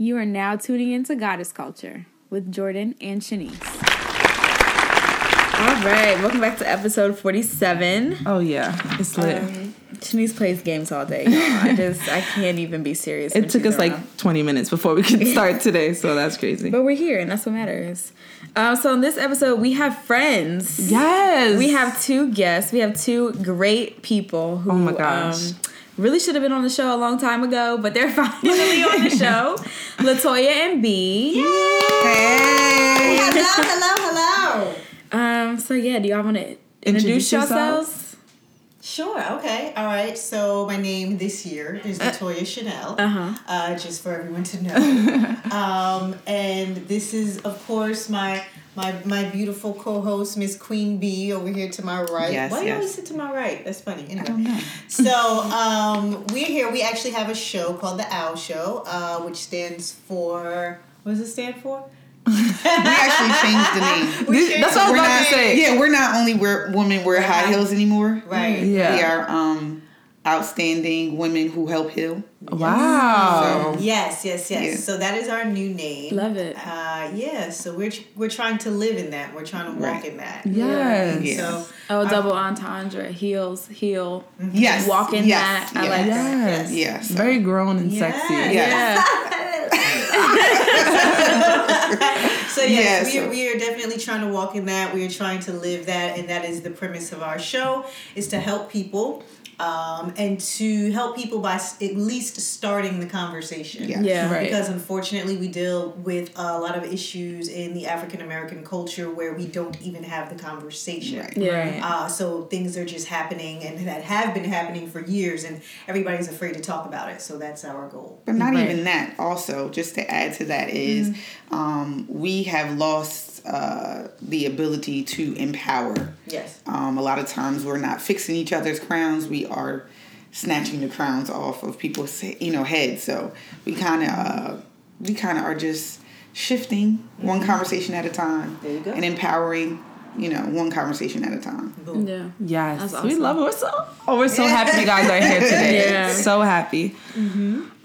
You are now tuning into Goddess Culture with Jordan and Shanice. All right, welcome back to episode 47. Oh yeah, it's lit. Um, Shanice plays games all day. y'all. I just, I can't even be serious. it took she's us like 20 minutes before we could start today, so that's crazy. But we're here, and that's what matters. Um, so in this episode, we have friends. yes, We have two guests. We have two great people who Oh my gosh. Um, really should have been on the show a long time ago, but they're finally on the show. Latoya and B. Hey. Hello, hello, hello. Um, so yeah, do y'all want to introduce, Introduce yourselves. yourselves? Sure, okay. All right. So my name this year is Latoya Chanel. Uh-huh. Uh, just for everyone to know. um, and this is of course my my my beautiful co-host, Miss Queen B over here to my right. Yes, Why do you always sit to my right? That's funny. Anyway. don't know. So um, we're here. We actually have a show called the Owl Show, uh, which stands for what does it stand for? We actually changed the name. This- changed that's what I was about not, to say. yeah, we're not only wear women wear high heels anymore. Right. Yeah. We are um outstanding women who help heal. Wow. So- Yes, yes, yes. Yeah. So that is our new name. Love it. Uh, yeah. So we're we're trying to live in that. We're trying to walk Right. in that. Yes. Yeah. So Oh, double entendre, heels, heel, Yes. walk in yes, that. I yes. like that. Yes. Yes. Very grown and Yes. sexy. Yes. So yes, Yeah, we, so- we are definitely trying to walk in that. We are trying to live that, and that is the premise of our show: is to help people, um, and to help people by at least starting the conversation. Yeah. Yeah. Right. Because unfortunately, we deal with a lot of issues in the African American culture where we don't even have the conversation. Right. Yeah. Right. Uh, so things are just happening and that have been happening for years, and everybody's afraid to talk about it. So that's our goal. But not Right. even that. Also, just to add to that is, um, we have lost uh, the ability to empower. Yes. Um, a lot of times, we're not fixing each other's crowns. We are snatching the crowns off of people's, you know, heads. So we kind of, uh, we kind of are just shifting one conversation at a time There you go. and empowering, you know, one conversation at a time. Boom. Yeah. Yes, That's we love it. We're so oh, we're so happy you guys are here today. Yeah. So happy.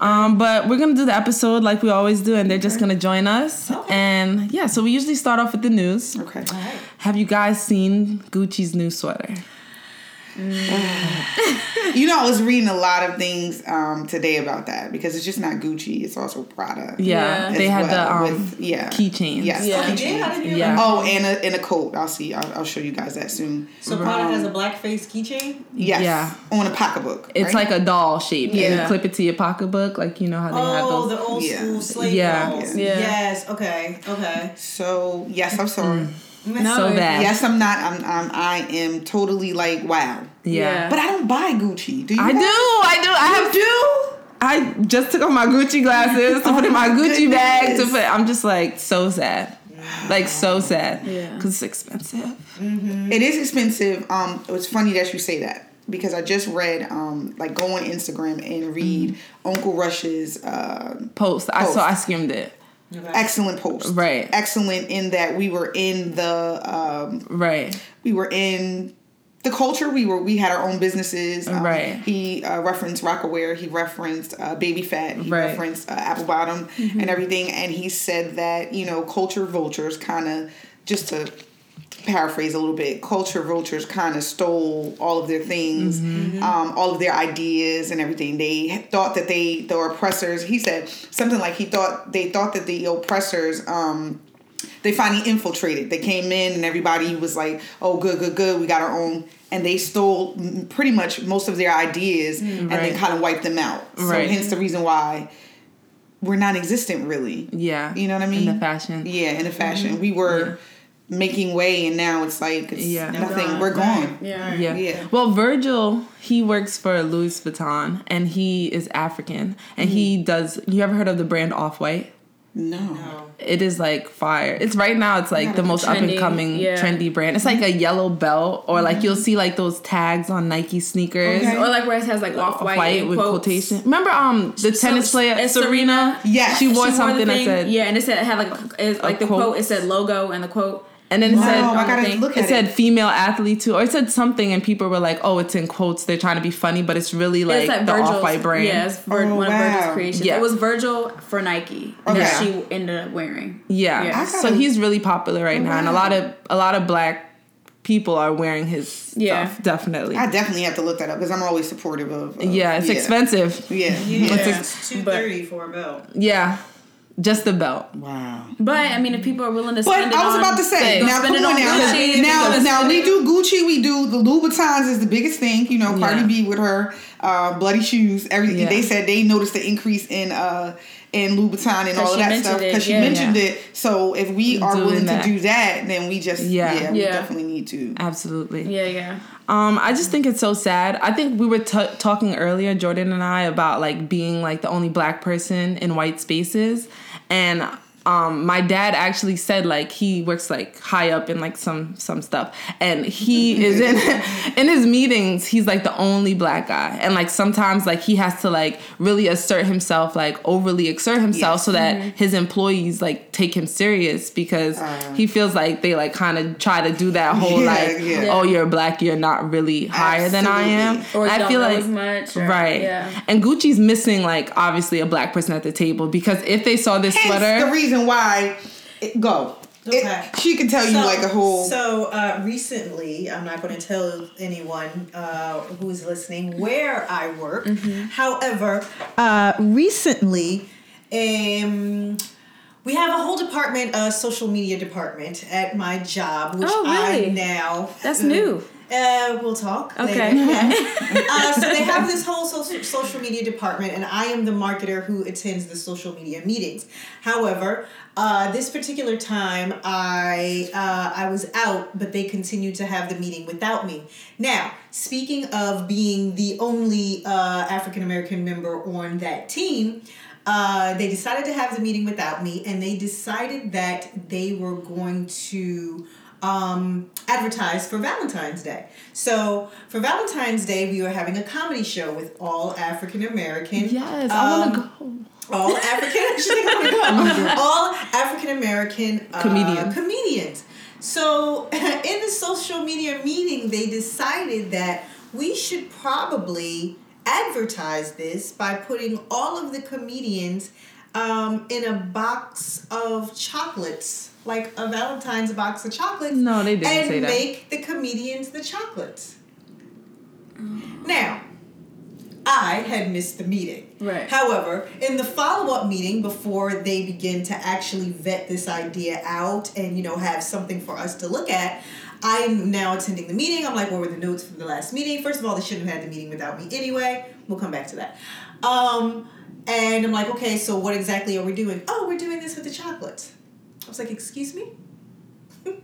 Um, but we're gonna do the episode like we always do, and they're just gonna join us. And yeah, so we usually start off with the news. Okay. All right. Have you guys seen Gucci's new sweater? You know, I was reading a lot of things um, today about that because it's just not Gucci; it's also Prada. Yeah, Yeah. they as had the well um with- yeah keychains. Yes, Yeah. Oh, you keychains. I didn't hear Yeah. Oh, and a and a coat. I'll see. I'll, I'll show you guys that soon. So Prada has a blackface keychain. Yes. Yeah. On a pocketbook. It's right? like a doll shape. Yeah. Yeah. You clip it to your pocketbook, like you know how they have those. Oh, the old Yeah. school slave Yeah. dolls. Yeah. Yes. Okay. Okay. So yes, I'm sorry. No, so it's- bad. Yes, I'm not. I'm, I'm. I am totally like wow. yeah. Yeah. But I don't buy Gucci. Do you? I do. I do. I have do. I just took off my Gucci glasses to put in my Oh my Gucci bag to put. I'm just like so sad, like so sad. Yeah. because it's expensive. It is expensive. Um, it's funny that you say that because I just read um like go on Instagram and read Uncle Rush's uh Post. I saw. I skimmed it. Okay. excellent post. Right. Excellent in that we were in the um Right. we were in the culture. We were we had our own businesses. Um, Right. He uh, referenced Rocawear. He referenced uh, Baby Phat. He Right. referenced uh, Apple Bottom and everything. And he said that you know culture vultures kind of just to paraphrase a little bit culture vultures kind of stole all of their things um, all of their ideas and everything they thought that they the oppressors he said something like he thought they thought that the oppressors um, they finally infiltrated. They came in and everybody was like, "Oh, good, good, good. We got our own." And they stole mm, pretty much most of their ideas and Right. then kind of wiped them out. So hence the reason why we're non-existent, really. Yeah. You know what I mean? In the fashion. Yeah, in the fashion, we were making way, and now it's like it's Yeah. nothing. Gone. We're gone. Right. Yeah. Yeah. Yeah. Well, Virgil, he works for Louis Vuitton and he is African and he does you ever heard of the brand Off White? No. No. It is like fire. It's right now it's like the most up and coming yeah. trendy brand. It's like a yellow belt or like you'll see like those tags on Nike sneakers. Okay. Or like where it has like off white with quotation. Remember um the tennis player it's Serena? Yes. She wore She wore the something that said yeah, and it said it had like a, it's like the quote. quote. It said logo and the quote. And then it Wow, said I gotta thing. look it at said female athlete too, or it said something, and people were like, "Oh, it's in quotes. They're trying to be funny, but it's really like, it's like the Virgil's, off white brand." Yeah, it's Vir- Oh, one of. Virgil's creations. Yeah. It was Virgil for Nike Okay. that she ended up wearing. Yeah. Yeah. So gotta- he's really popular right now, and a lot of a lot of black people are wearing his Yeah. stuff. Definitely. I definitely have to look that up because I'm always supportive of. of- yeah, it's expensive. Yeah. Yeah, What's it's two thirty for a belt. Yeah, just the belt. Wow. But I mean, if people are willing to But spend it I was on, about to say, go now spend come on on now. Gucci, Now, now we do Gucci, we do the Louboutins is the biggest thing. You know, Cardi Yeah. B with her uh, bloody shoes. Everything Yeah. they said they noticed the increase in uh in Louboutin and all of that stuff because she yeah. mentioned Yeah. it. So if we are Doing willing that. to do that, then we just Yeah. yeah, we definitely need to. Absolutely. yeah, yeah. Um, I just think it's so sad. I think we were t- talking earlier, Jordan and I, about like being like the only black person in white spaces, and um, my dad actually said like he works like high up in like some some stuff, and he is in in his meetings. He's like the only black guy, and like sometimes like he has to like really assert himself, like overly exert himself, Yes. so that his employees like take him serious because he feels like they like kind of try to do that whole Yeah, like yeah. oh you're black you're not really higher than I am. Or I don't feel like much, or- right. yeah. And Gucci's missing like obviously a black person at the table because if they saw this Hence sweater, the reason why. It, go. It- she can tell you like a whole. So uh, recently, I'm not going to tell anyone uh, who's listening where I work. Mm-hmm. However, uh, recently, um, we have a whole department, a social media department at my job, which Oh, really? I now That's new. Uh, we'll talk. Okay. Uh, so they have this whole social, social media department, and I am the marketer who attends the social media meetings. However, uh, this particular time, I uh, I was out, but they continued to have the meeting without me. Now, speaking of being the only uh, African American member on that team. Uh, they decided to have the meeting without me, and they decided that they were going to um, advertised for Valentine's Day. So for Valentine's Day, we were having a comedy show with all African American. yes, I want to um, go. All African. she's like, "I wanna go." all African American uh, Comedians. Comedians. So in the social media meeting, they decided that we should probably advertise this by putting all of the comedians um, in a box of chocolates, like a Valentine's box of chocolates. No, they didn't and say that. make the comedians the chocolates. Now, I had missed the meeting. Right. However, in the follow-up meeting before they begin to actually vet this idea out and you know have something for us to look at, I'm now attending the meeting. I'm like, what were the notes from the last meeting? First of all, they shouldn't have had the meeting without me anyway. We'll come back to that. Um, and I'm like, okay, so what exactly are we doing? Oh, we're doing this with the chocolates. Was like, excuse me?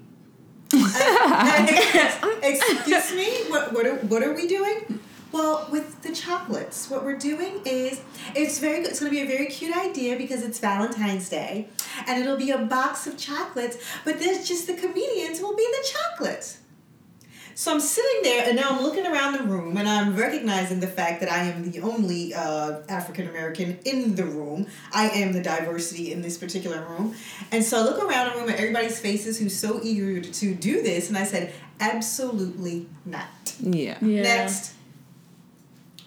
Um, excuse me? What, what, are, what are we doing? Well, with the chocolates, what we're doing is it's very good. It's going to be a very cute idea because it's Valentine's Day, and it'll be a box of chocolates. But there's just the comedians will be the chocolates. So I'm sitting there, and now I'm looking around the room, and I'm recognizing the fact that I am the only uh, African American in the room. I am the diversity in this particular room, and so I look around the room at everybody's faces who's so eager to do this, and I said, absolutely not. Yeah. Yeah. Next.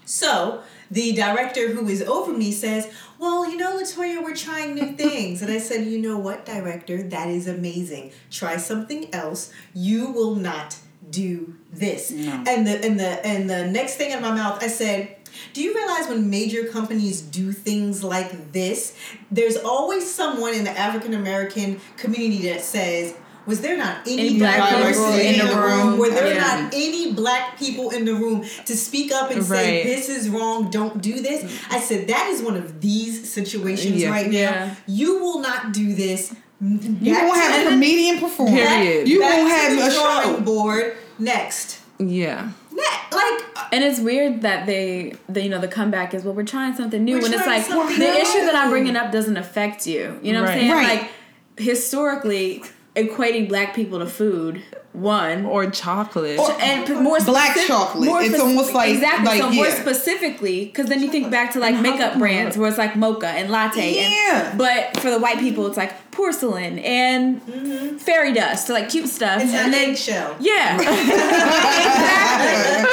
So the director who is over me says, Well, you know, Latoya, we're trying new things. And I said, You know what, director? That is amazing. Try something else. You will not do this. No. And the and the and the next thing in my mouth, I said, do you realize when major companies do things like this, there's always someone in the African American community that says, was there not any, Any black diversity people in the room? Were there Yeah. not any black people in the room to speak up and say this is wrong don't do this i said that is one of these situations Yeah. right now Yeah. you will not do this you won't have a comedian perform. Period. You back won't have a drawing show. board next Yeah. Like And it's weird that they, the, you know, the comeback is, well, we're trying something new. We're when it's like, something the issue that I'm bringing up doesn't affect you. You know what I'm saying? Right. Like, historically, equating black people to food one. or chocolate. and p- more Black specific- chocolate. more It's spec- almost like- exactly. like, so more specifically, because then you think back to like makeup brands where it's like mocha and latte. Yeah. And, but for the white people, it's like porcelain and mm-hmm. fairy dust, so like cute stuff. It's and an then eggshell. yeah, exactly.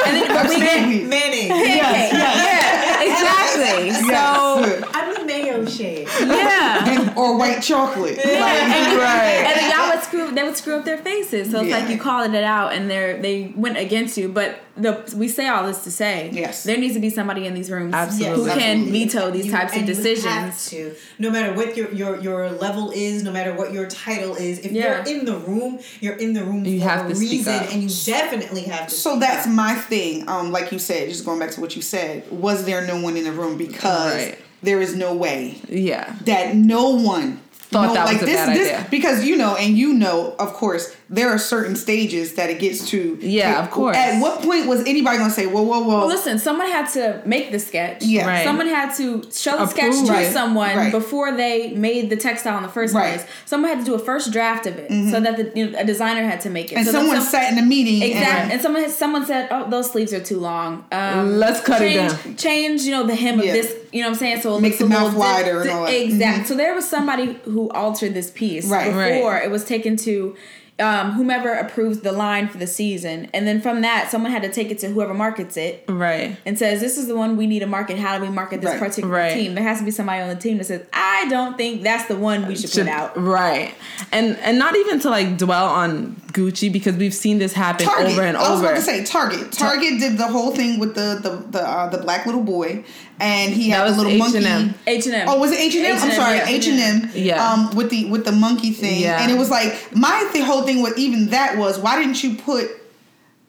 And then we get Maybe. Mayonnaise. pancake. Yeah, exactly. So I'm the mayo shade. yeah. And- or white chocolate. Like, and, Right. and then y'all would screw they would screw up their faces. So it's Yeah. like you called it out and they're they went against you. But the we say all this to say Yes. there needs to be somebody in these rooms Absolutely. who can absolutely. veto these You- types of and you have decisions. to, no matter what your, your your level is, no matter what your title is. If Yeah. you're in the room, you're in the room You for have a to speak reason, up. and you definitely have to. So speak that's up. my thing. Um, like you said, just going back to what you said, was there no one in the room? Because Right. There is no way yeah. that no one Thought no, that like was a this, bad this, idea. because you know, and you know, of course, there are certain stages that it gets to. Yeah, of course. At what point was anybody gonna say, "Whoa, whoa, whoa"? Well, listen, someone had to make the sketch. Yeah. Right. Someone had to show the Approve sketch to it. someone Right. before they made the textile in the first Right. Mm-hmm. place. Someone had to do a first draft of it so that the you know, a designer had to make it. and so someone some- sat in a meeting. Exactly, And, and someone someone said, "Oh, those sleeves are too long. Um, Let's cut it change, down." Change, you know, the hem Yeah. of this. You know what I'm saying? So it Make looks the mouth little di- wider and di- all that. Mm-hmm. Exactly. So there was somebody who altered this piece Right. before Right. it was taken to. Um, whomever approves the line for the season, and then from that, someone had to take it to whoever markets it Right. and says, "This is the one we need to market. How do we market this Right. particular Right. team?" There has to be somebody on the team that says, "I don't think that's the one we should, Should- put out." Right. And and not even to like dwell on Gucci because we've seen this happen Target. over and over. I was about to say Target. Target did the whole thing with the the the, uh, the black little boy, and he had a little monkey. H&M. H and M. Oh, was it H and M? I'm sorry. H and M. Yeah. Um, with the with the monkey thing, Yeah. and it was like my th- whole thing with even that was why didn't you put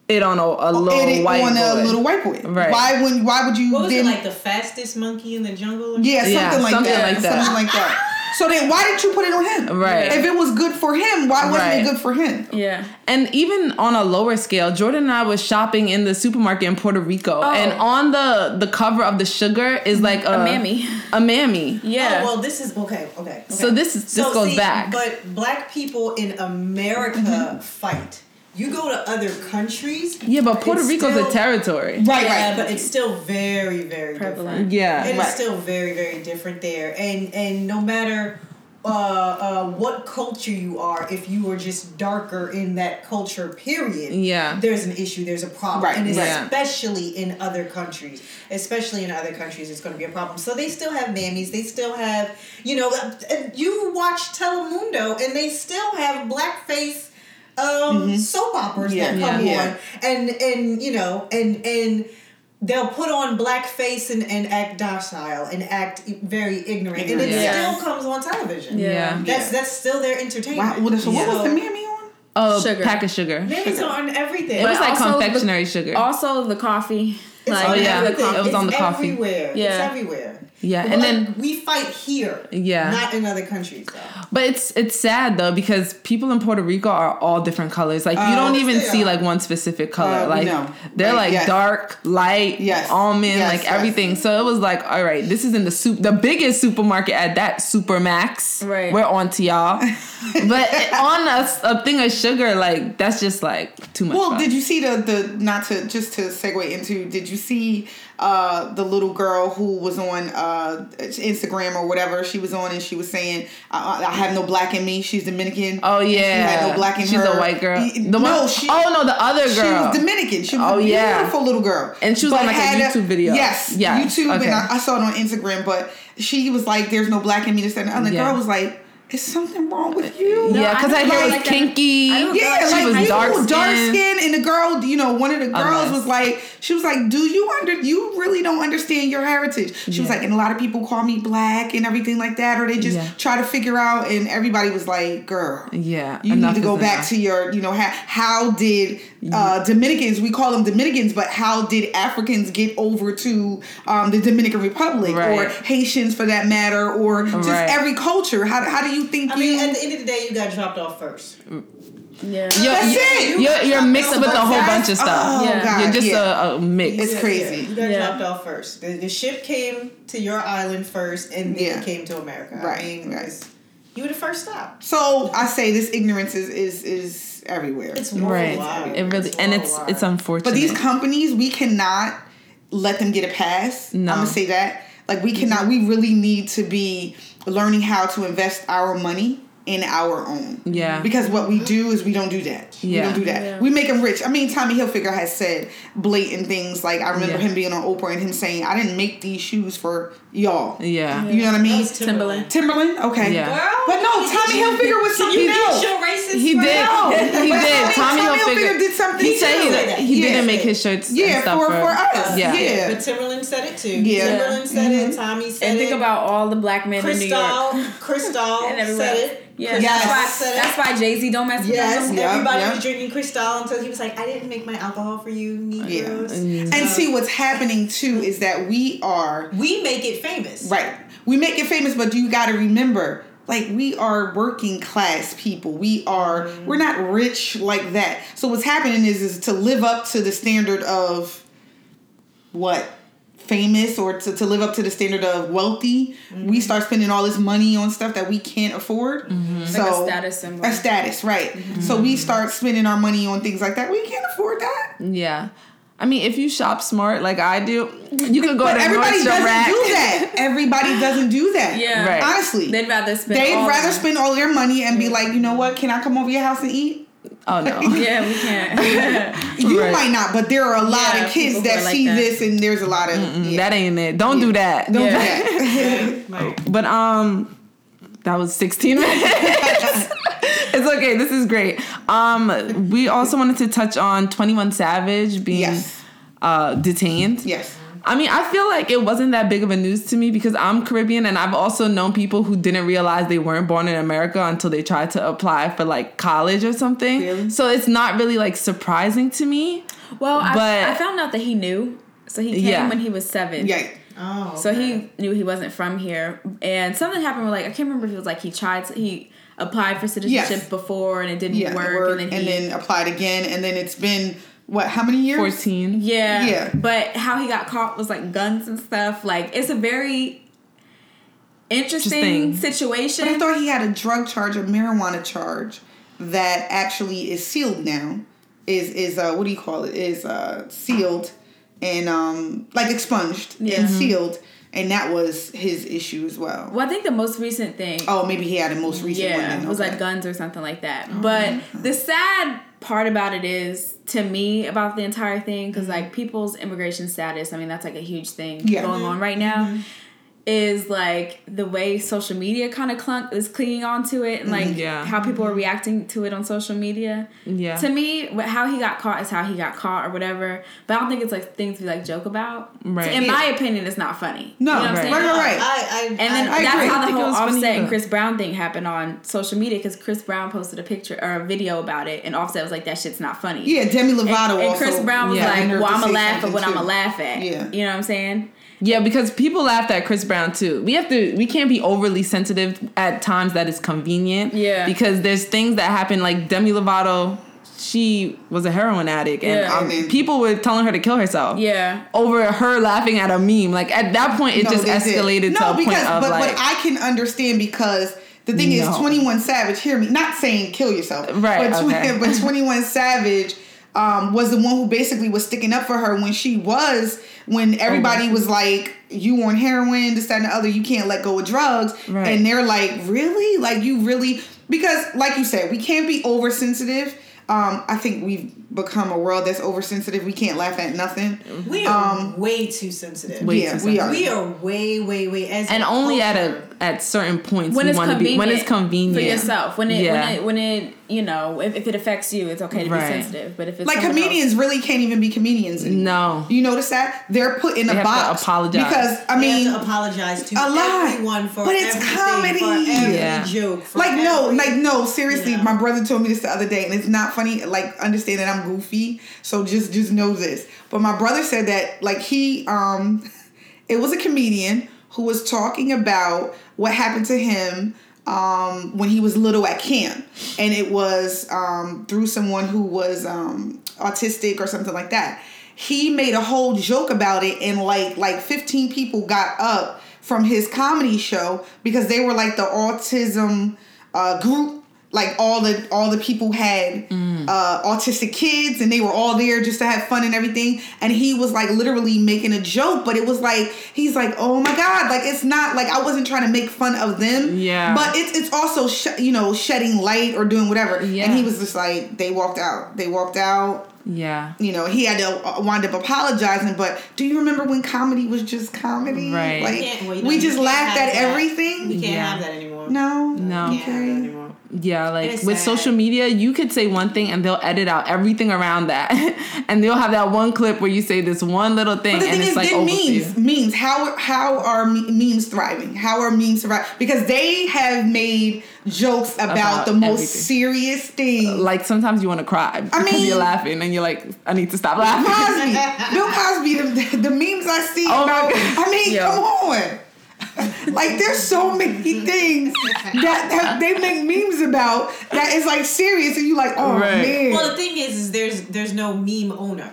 it on a, a little it white on a little white boy? Right. Why when why would you What was then it like? The fastest monkey in the jungle? Or yeah something Yeah, like something that like that. something like that. So then why didn't you put it on him? Right. If it was good for him, why wasn't Right. it good for him? yeah. And even on a lower scale, Jordan and I was shopping in the supermarket in Puerto Rico, Oh. and on the the cover of the sugar is like a, A mammy. a mammy. Yeah. Oh, well, this is okay. Okay. So this is- this goes see, back. But black people in America Mm-hmm. fight. You go to other countries. Yeah, but Puerto it's Rico's still- a territory. Right, Yeah, right. but it's still very, very Prevalent. different. Yeah. It is Right. still very, very different there. And and no matter uh, uh, what culture you are, if you are just darker in that culture, period, Yeah. there's an issue, there's a problem, Right, and it's right. especially in other countries, especially in other countries, it's going to be a problem. So they still have mammies, they still have, you know, you watch Telemundo, and they still have blackface. Um, soap operas Yeah. that come Yeah. on, and and you know, and and they'll put on blackface and, and act docile and act very ignorant, and it Yeah. still comes on television. Yeah. That's Yeah. that's still their entertainment. Wow. Well, so what was the mammy on? Oh, Sugar. pack of sugar. Mammies are on everything. It was like also the- confectionery sugar. Also, the coffee. It's like, Oh, yeah. everything. It was on It's the coffee. Everywhere. It's Yeah. everywhere. Yeah, But and then- we fight here. Yeah. Not in other countries though. But it's it's sad though because people in Puerto Rico are all different colors. Like you don't even see are. like one specific color. Uh, like no. they're Like, like yes. dark, light, Yes. almond, Yes, like yes. everything. So it was like, all right, this is in the soup, the biggest supermarket at that Supermax. Right. we're on to y'all. but on a, a thing of sugar, like that's just like too much. Well, fun. did you see the the not to just to segue into? Did you see uh the little girl who was on uh Instagram or whatever she was on and she was saying I, I have no black in me. She's Dominican. Oh yeah, she had no black in She's her. a white girl. The no, one, she. oh no, the other girl. She was Dominican. She was Oh, a yeah. beautiful little girl. And she was on, like, a YouTube video. Yes, Yes, YouTube, okay. and I, I saw it on Instagram. But she was like, "There's no black in me." This and the other Yeah. girl was like, "Is something wrong with you?" No, yeah, because I I, don't hear it like was that. kinky. I Yeah, she like was you, dark dark, skin. skin, and the girl, you know, one of the girls mess. was like, she was like, "Do you under? You really don't understand your heritage." She was like, and a lot of people call me black and everything like that, or they just Yeah. try to figure out. And everybody was like, "Girl, Yeah, you need to go back enough. to your, you know, how how did uh, Dominicans? We call them Dominicans, but how did Africans get over to um, the Dominican Republic or Haitians for that matter, or just Right. every culture? How how do you think I you? mean, at the end of the day, you got dropped off first. Yeah. You're, That's you're, it. You're, you're mixed with a whole bunch of stuff. Oh, Yeah. God, you're just yeah. a, a mix. It's crazy. You got Yeah. dropped off first. The, the ship came to your island first, and then Yeah. it came to America. Right, I mean, right. it's- You were the first stop. So I say this ignorance is is is everywhere. It's Right. It really and it's it's unfortunate. But these companies, we cannot let them get a pass. No. I'm gonna say that. Like we mm-hmm. cannot. We really need to be learning how to invest our money in our own. Yeah. Because what we do is we don't do that. Yeah. We don't do that. Yeah. We make them rich. I mean, Tommy Hilfiger has said blatant things. Like I remember Yeah. him being on Oprah and him saying, "I didn't make these shoes for y'all." yeah. You know what I mean? That Timberland. Timberland. Okay. Yeah. Girl, But no, Tommy Hilfiger was something you else. show racist He did. now? He did. Tommy, Tommy Hilfiger, Hilfiger did something He said too. he, he Yeah. didn't make his shirts. Yeah, and stuff for, for us. Yeah. Yeah. But Timberland said it too. Yeah. Timberland said it. Mm-hmm. Tommy said And it. And think about all the black men in New York. Cristal. Cristal And everywhere. said it. Yeah, Yes. that's why, why Jay Z don't mess with Yes, them. Yeah, everybody yeah. was drinking Cristal until he was like, "I didn't make my alcohol for you, Negroes." And see what's happening too is that we are we make it famous, right. We make it famous, but do you got to remember, like we are working class people. We are mm-hmm. we're not rich like that. So what's happening is is to live up to the standard of what? Famous or to, to live up to the standard of wealthy? Mm-hmm. We start spending all this money on stuff that we can't afford. So Like a status symbol. a status right. So we start spending our money on things like that. We can't afford that. Yeah. I mean, if you shop smart like I do, you could go But to everybody Nordstrom doesn't Rack. do that. Everybody doesn't do that. Yeah. Right. Honestly, They'd rather spend. they'd all rather the- spend all their money and be like, you know what? Can I come over your house and eat? Oh no. Yeah, we can't. You Right. might not, but there are a lot Yeah, of kids that are like see that. this, and there's a lot of yeah. That ain't it. Don't do that. Don't Yeah. do that. Right. But um that was 16 minutes. it's okay. This is great. Um we also wanted to touch on 21 Savage being Yes. uh detained. yes. I mean, I feel like it wasn't that big of a news to me because I'm Caribbean and I've also known people who didn't realize they weren't born in America until they tried to apply for like college or something. Really? So it's not really like surprising to me. Well, I, But- I found out that he knew. So he came Yeah. when he was seven. Yeah. Oh, So he knew he wasn't from here, and something happened. Where like I can't remember if it was like he tried to, he applied for citizenship Yes. before and it didn't Yeah. work, work, and then he applied again, and then it's been what? How many years? 14. yeah Yeah. But how he got caught was like guns and stuff. Like it's a very interesting Interesting. But I thought he had a drug charge, a marijuana charge that actually is sealed now. Is is uh what do you call it? Is uh sealed and um like expunged Yeah. and sealed, and that was his issue as well. Well, I think the most recent thing. Oh, maybe he had a most recent one. yeah, Then. it was like guns or something like that. Oh, but the sad part about it is to me about the entire thing because mm-hmm. like people's immigration status. I mean, that's like a huge thing Yeah. going on right now. Mm-hmm. Is like the way social media kind of clunk is clinging onto it and like mm-hmm. Yeah. how people are reacting to it on social media. Yeah. To me, how he got caught is how he got caught or whatever. But I don't think it's like things we like joke about. Right. In Yeah. my opinion, it's not funny. No, You know what I'm right. saying? right, right, right. I, I, And then I, I that's agree. how the whole was funny Offset and. Chris Brown thing happened on social media because Chris Brown posted a picture or a video about it, and Offset was like, "That shit's not funny." yeah, Demi And, Lovato and also. Chris Brown was Yeah. like, had "Well, I'm gonna laugh at what I'm too. gonna laugh at." Yeah. you know what I'm saying? Yeah, because people laughed at Chris Brown too. We have to we can't be overly sensitive at times that is convenient. Yeah. Because there's things that happen like Demi Lovato, she was a heroin addict and Yeah. um, And then- people were telling her to kill herself. Yeah, Over her laughing at a meme. Like at that point it No, just they did. escalated to no, a point because, of but, like but I can understand because the thing is, Twenty One Savage. Hear me, not saying kill yourself, Right, But, okay. but Twenty One Savage um, was the one who basically was sticking up for her when she was when everybody was like, "You on heroin, this, that, and the other. You can't let go of drugs." Right. And they're like, "Really? Like you really?" Because, like you said, we can't be oversensitive. Um, I think we've become a world that's oversensitive. We can't laugh at nothing. we are um, way too sensitive. Way yeah, too we are. We are way, way, way as and a only at a at certain points when we it's want to be convenient when it's convenient for yourself. When it Yeah. when it when it you know if, if it affects you, it's okay to Right. be sensitive. But if it's like comedians else- really can't even be comedians anymore. No. You notice that they're put in They a have to box apologize. because I They mean, have to apologize to a lot. everyone for But it's comedy. for every Yeah. joke. For like no, like no, seriously. Yeah. My brother told me this the other day, and it's not funny. Like understand that I'm goofy, so just just know this. But my brother said that like he um, it was a comedian who was talking about what happened to him um, when he was little at camp, and it was um, through someone who was um, autistic or something like that. He made a whole joke about it, and like like 15 people got up from his comedy show because they were like the autism uh, group. Like all the all the people had uh, autistic kids and they were all there just to have fun and everything. And he was like literally making a joke, but it was like he's like, oh my god, like it's not like I wasn't trying to make fun of them. Yeah. But it's it's also sh- you know shedding light or doing whatever. Yeah. And he was just like they walked out. They walked out Yeah. you know, he had to uh, wind up apologizing. But do you remember when comedy was just comedy? Right. Like can't- well, we just laughed at that. everything. We can't Yeah. have that anymore. No. No. We can't have that anymore. Yeah, like with sad. social media, you could say one thing and they'll edit out everything around that, and they'll have that one clip where you say this one little thing, But the and thing it's is, like memes, memes. How how are memes thriving? How are memes thriving? Because they have made jokes about, About the most everything. serious thing. Like sometimes you want to cry because mean- you're laughing and you're like, I need to stop laughing. Cosby, Bill Cosby, the, the memes I see Oh my about. God. I mean, come on. like there's so many things that, that they make memes about that is like serious, and you like, oh Right. man, Well, the thing is, is there's there's no meme owner.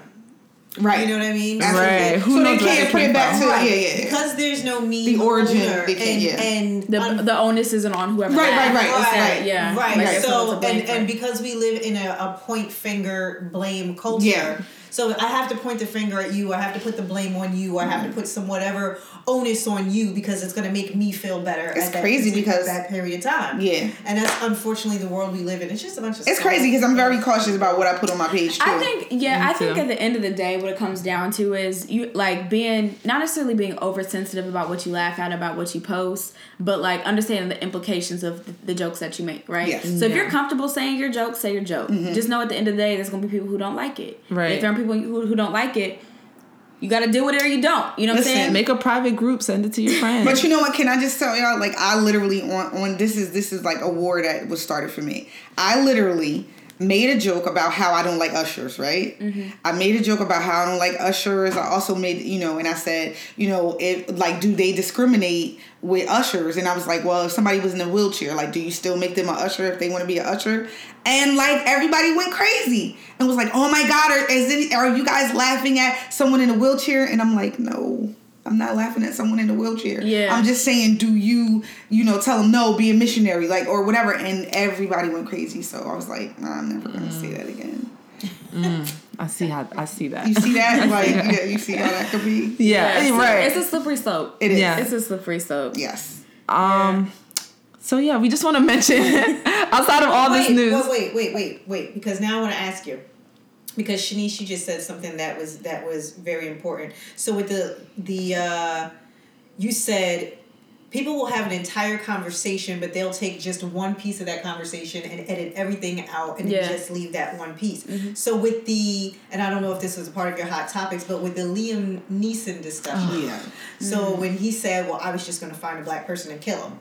right? You know what I mean? Right. Who so they knows where can't it put came it back from? to Right. yeah, yeah, yeah. Because there's no meme The origin, owner, they can't- and, yeah. and The, un- the onus isn't on whoever. Right, right, right, laughs. right, Right, Yeah. Right. Like, Right. someone So and, and because we live in a, a point finger blame culture. Yeah. So I have to point the finger at you. I have to put the blame on you. I have to put some whatever onus on you because it's going to make me feel better. It's at crazy particular- because- that period of time. Yeah. And that's unfortunately the world we live in. It's just a bunch of. It's stuff. crazy because I'm very cautious about what I put on my page too. I think yeah, Me I think at the end of the day what it comes down to is you like being not necessarily being oversensitive about what you laugh at about what you post, but like understanding the implications of the, the jokes that you make, right? Yes. So if you're comfortable saying your joke, say your joke. Mm-hmm. Just know at the end of the day there's going to be people who don't like it. Right. If there are people who, who don't like it, you got to deal with it or you don't. You know what Listen, I'm saying? Make a private group, send it to your friends. But you know what? Can I just tell y'all? Like, I literally on on this is this is like a war that was started for me. I literally made a joke about how I don't like ushers. Right? Mm-hmm. I made a joke about how I don't like ushers. I also made you know, and I said you know, it like, do they discriminate with ushers? And I was like, well, if somebody was in a wheelchair, like, do you still make them an usher if they want to be an usher? And like everybody went crazy and was like, "Oh my god, are, is it, are you guys laughing at someone in a wheelchair?" And I'm like, "No, I'm not laughing at someone in a wheelchair. Yeah. I'm just saying, do you, you know, tell them no, be a missionary, like or whatever." And everybody went crazy. So I was like, nah, "I'm never gonna say that again." I see how I see that. You see that? like, yeah, you see how that could be? yeah, it's, right. it's a slippery slope. It is. Yeah. It's a slippery slope. Yes. um. So yeah, we just want to mention outside of all wait, this news. Wait, wait, wait, wait, wait. Because now I want to ask you. Because Shanice, you just said something that was that was very important. So with the the uh, you said people will have an entire conversation, but they'll take just one piece of that conversation and edit everything out and Yeah. just leave that one piece. So with the and I don't know if this was a part of your hot topics, but with the Liam Neeson discussion. Yeah. So when he said, "Well, I was just going to find a black person and kill him,"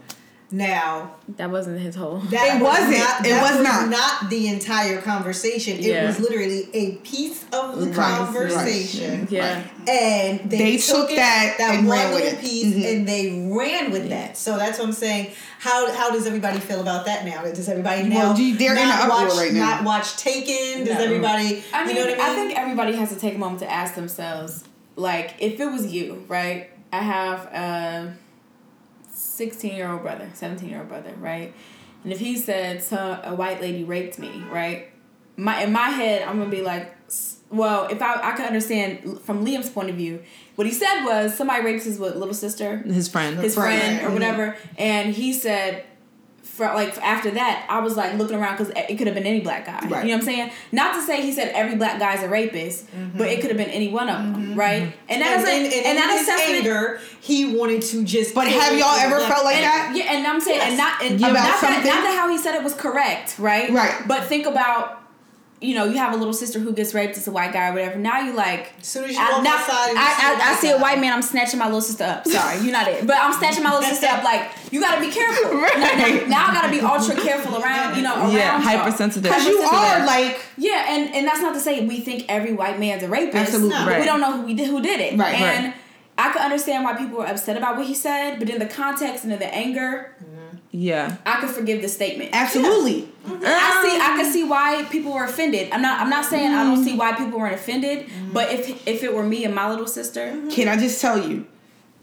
now That wasn't his whole. that It wasn't. Not, It that was not. not the entire conversation. It Yeah. was literally a piece of the Right, right. conversation. Yeah. And they, They took, took it, that that and one ran with little it. piece Mhm. and they ran with that. So that's what I'm saying. How how does everybody feel about that now? Does everybody now Well, do you- they're in not an uproar watch right now. not watch Taken? Does No. everybody I mean, you know what I mean? think everybody has to take a moment to ask themselves, like, if it was you, right? I have a sixteen-year-old brother, seventeen-year-old brother, right? And if he said so, a white lady raped me, right? My in my head, I'm gonna be like, well, if I I could understand from Liam's point of view, what he said was somebody raped his what, little sister, His friend. his Right. friend or mm-hmm. whatever, and he said, for like after that, I was like looking around because it could have been any black guy. Right. You know what I'm saying? Not to say he said every black guy's a rapist, but it mm-hmm. could have been any one of them, mm-hmm. right? Mm-hmm. And that and, is and, a, and, and that in is his anger, he wanted to just. But have y'all ever felt like and, that? Yeah, and I'm saying, and not and About not that, something? not that how he said it was correct, right? Right. But think about. You know, you have a little sister who gets raped. It's a white guy or whatever. Now you like. As soon as you I, walk now- outside, and you I, see I, a I white see a white man. I'm snatching my little sister up. Sorry, you're not it, but I'm snatching my little sister up. Like you got to be careful. Right. Now, now I got to be ultra careful around. You know, around Yeah, y'all. hypersensitive. Because you are like Yeah, and and that's not to say we think every white man's a rapist. Absolutely. but Right. We don't know who we did who did it. Right, And right. I could understand why people were upset about what he said, but in the context and in the anger, Yeah. I could forgive the statement. absolutely. Mm-hmm. I um, see. I can see why people were offended. I'm not. I'm not saying I don't see mm. why people weren't offended. Mm-hmm. But if if it were me and my little sister, mm-hmm. Can I just tell you,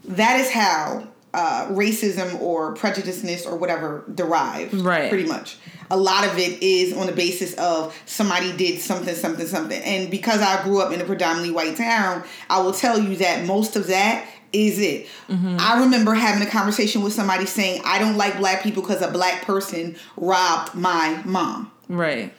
that is how uh, racism or prejudiceness or whatever derived. Right. Pretty much. A lot of it is on the basis of somebody did something, something, something. And because I grew up in a predominantly white town, I will tell you that most of that is it. Mm-hmm. I remember having a conversation with somebody saying, I don't like black people because a black person robbed my mom. Right.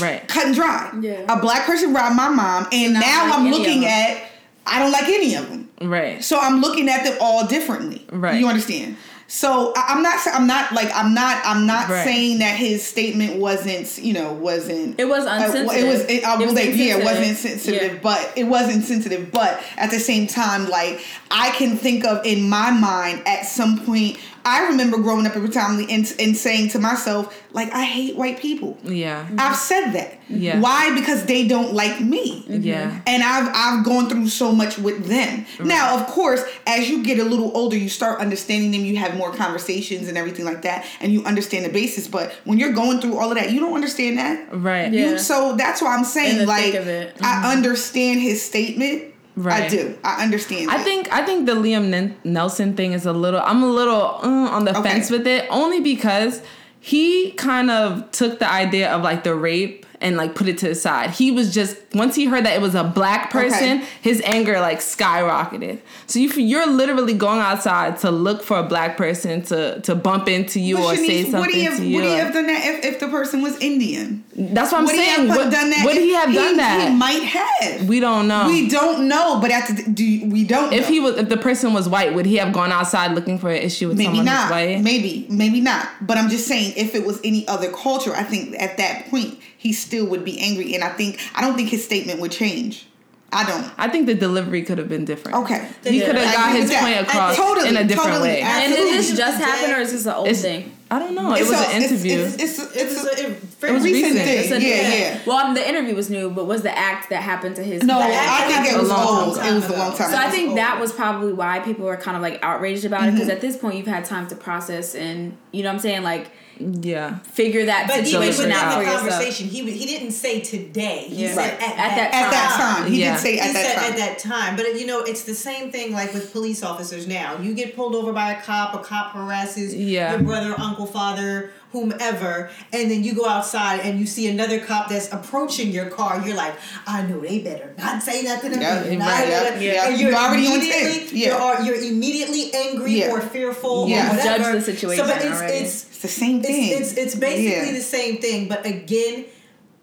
Right. Cut and dry. Yeah. A black person robbed my mom, and not now like I'm looking at, I don't like any of them. Right. So I'm looking at them all differently. Right. You understand? So I- I'm not. I'm not like. I'm not. I'm not Right. saying that his statement wasn't. You know, wasn't. It was uh, it was. It, I It was believe. Yeah, it wasn't sensitive, Yeah. but it was insensitive. But at the same time, like I can think of in my mind at some point. I remember growing up every time and, and saying to myself, like, I hate white people. Yeah. I've said that. Yeah. Why? Because they don't like me mm-hmm. Yeah. and I've I've gone through so much with them. Now, of course, as you get a little older, you start understanding them. You have more conversations and everything like that, and you understand the basis. But when you're going through all of that, you don't understand that. Right. Yeah. You, so that's why I'm saying, like, thick of it. I mm-hmm. understand his statement. I do. I understand. I think I think the Liam Neeson thing is a little. I'm a little uh, on the Okay. fence with it, only because he kind of took the idea of like the rape and like put it to the side. He was just once he heard that it was a black person, Okay. his anger like skyrocketed. So you you're literally going outside to look for a black person to to bump into you But or say something would he have, to you. Would he have done that if, if the person was Indian? That's what I'm would he saying. have Would, done that? would he have done that? He might have. we don't know. We don't know, but at the do we don't. if know. he was, if the person was white, would he have gone outside looking for an issue with Maybe someone not. white? Maybe, maybe not. But I'm just saying, if it was any other culture, I think at that point he still would be angry, and I think I don't think his statement would change. I don't. I think the delivery could have been different. Okay. He Yeah. could have got his point across totally, in a different totally. way. And did this just happen or is this an old It's- thing? I don't know. It It's was a- an interview. It's, it's, it's, It was a, a, very was recent recent. thing. It's a- yeah, yeah. Well, the interview was new, but was the act that happened to his? No, I act think it was long old. time It was a long time So I think Oh. that was probably why people were kind of like outraged about it Mm-hmm. because at this point you've had time to process and you know what I'm saying like yeah. figure that But even situation within out for the yourself. conversation, he he didn't say today. He Yeah. said Right. at, At that, that at that time. He Yeah. did say He at that said time. at that time, but you know, it's the same thing like with police officers now. You get pulled over by a cop, a cop harasses Yeah. your brother, uncle, father, whomever, and then you go outside and you see another cop that's approaching your car. You're like, I know they better not say nothing to Yeah, me. right, yeah, yeah. And you're You're already on immediately, edge. Yeah. you're, you're immediately angry Yeah. or fearful Yeah. or whatever. Judge the situation So, but it's it's It's the same thing. it's, it's, it's basically Yeah. the same thing, but again,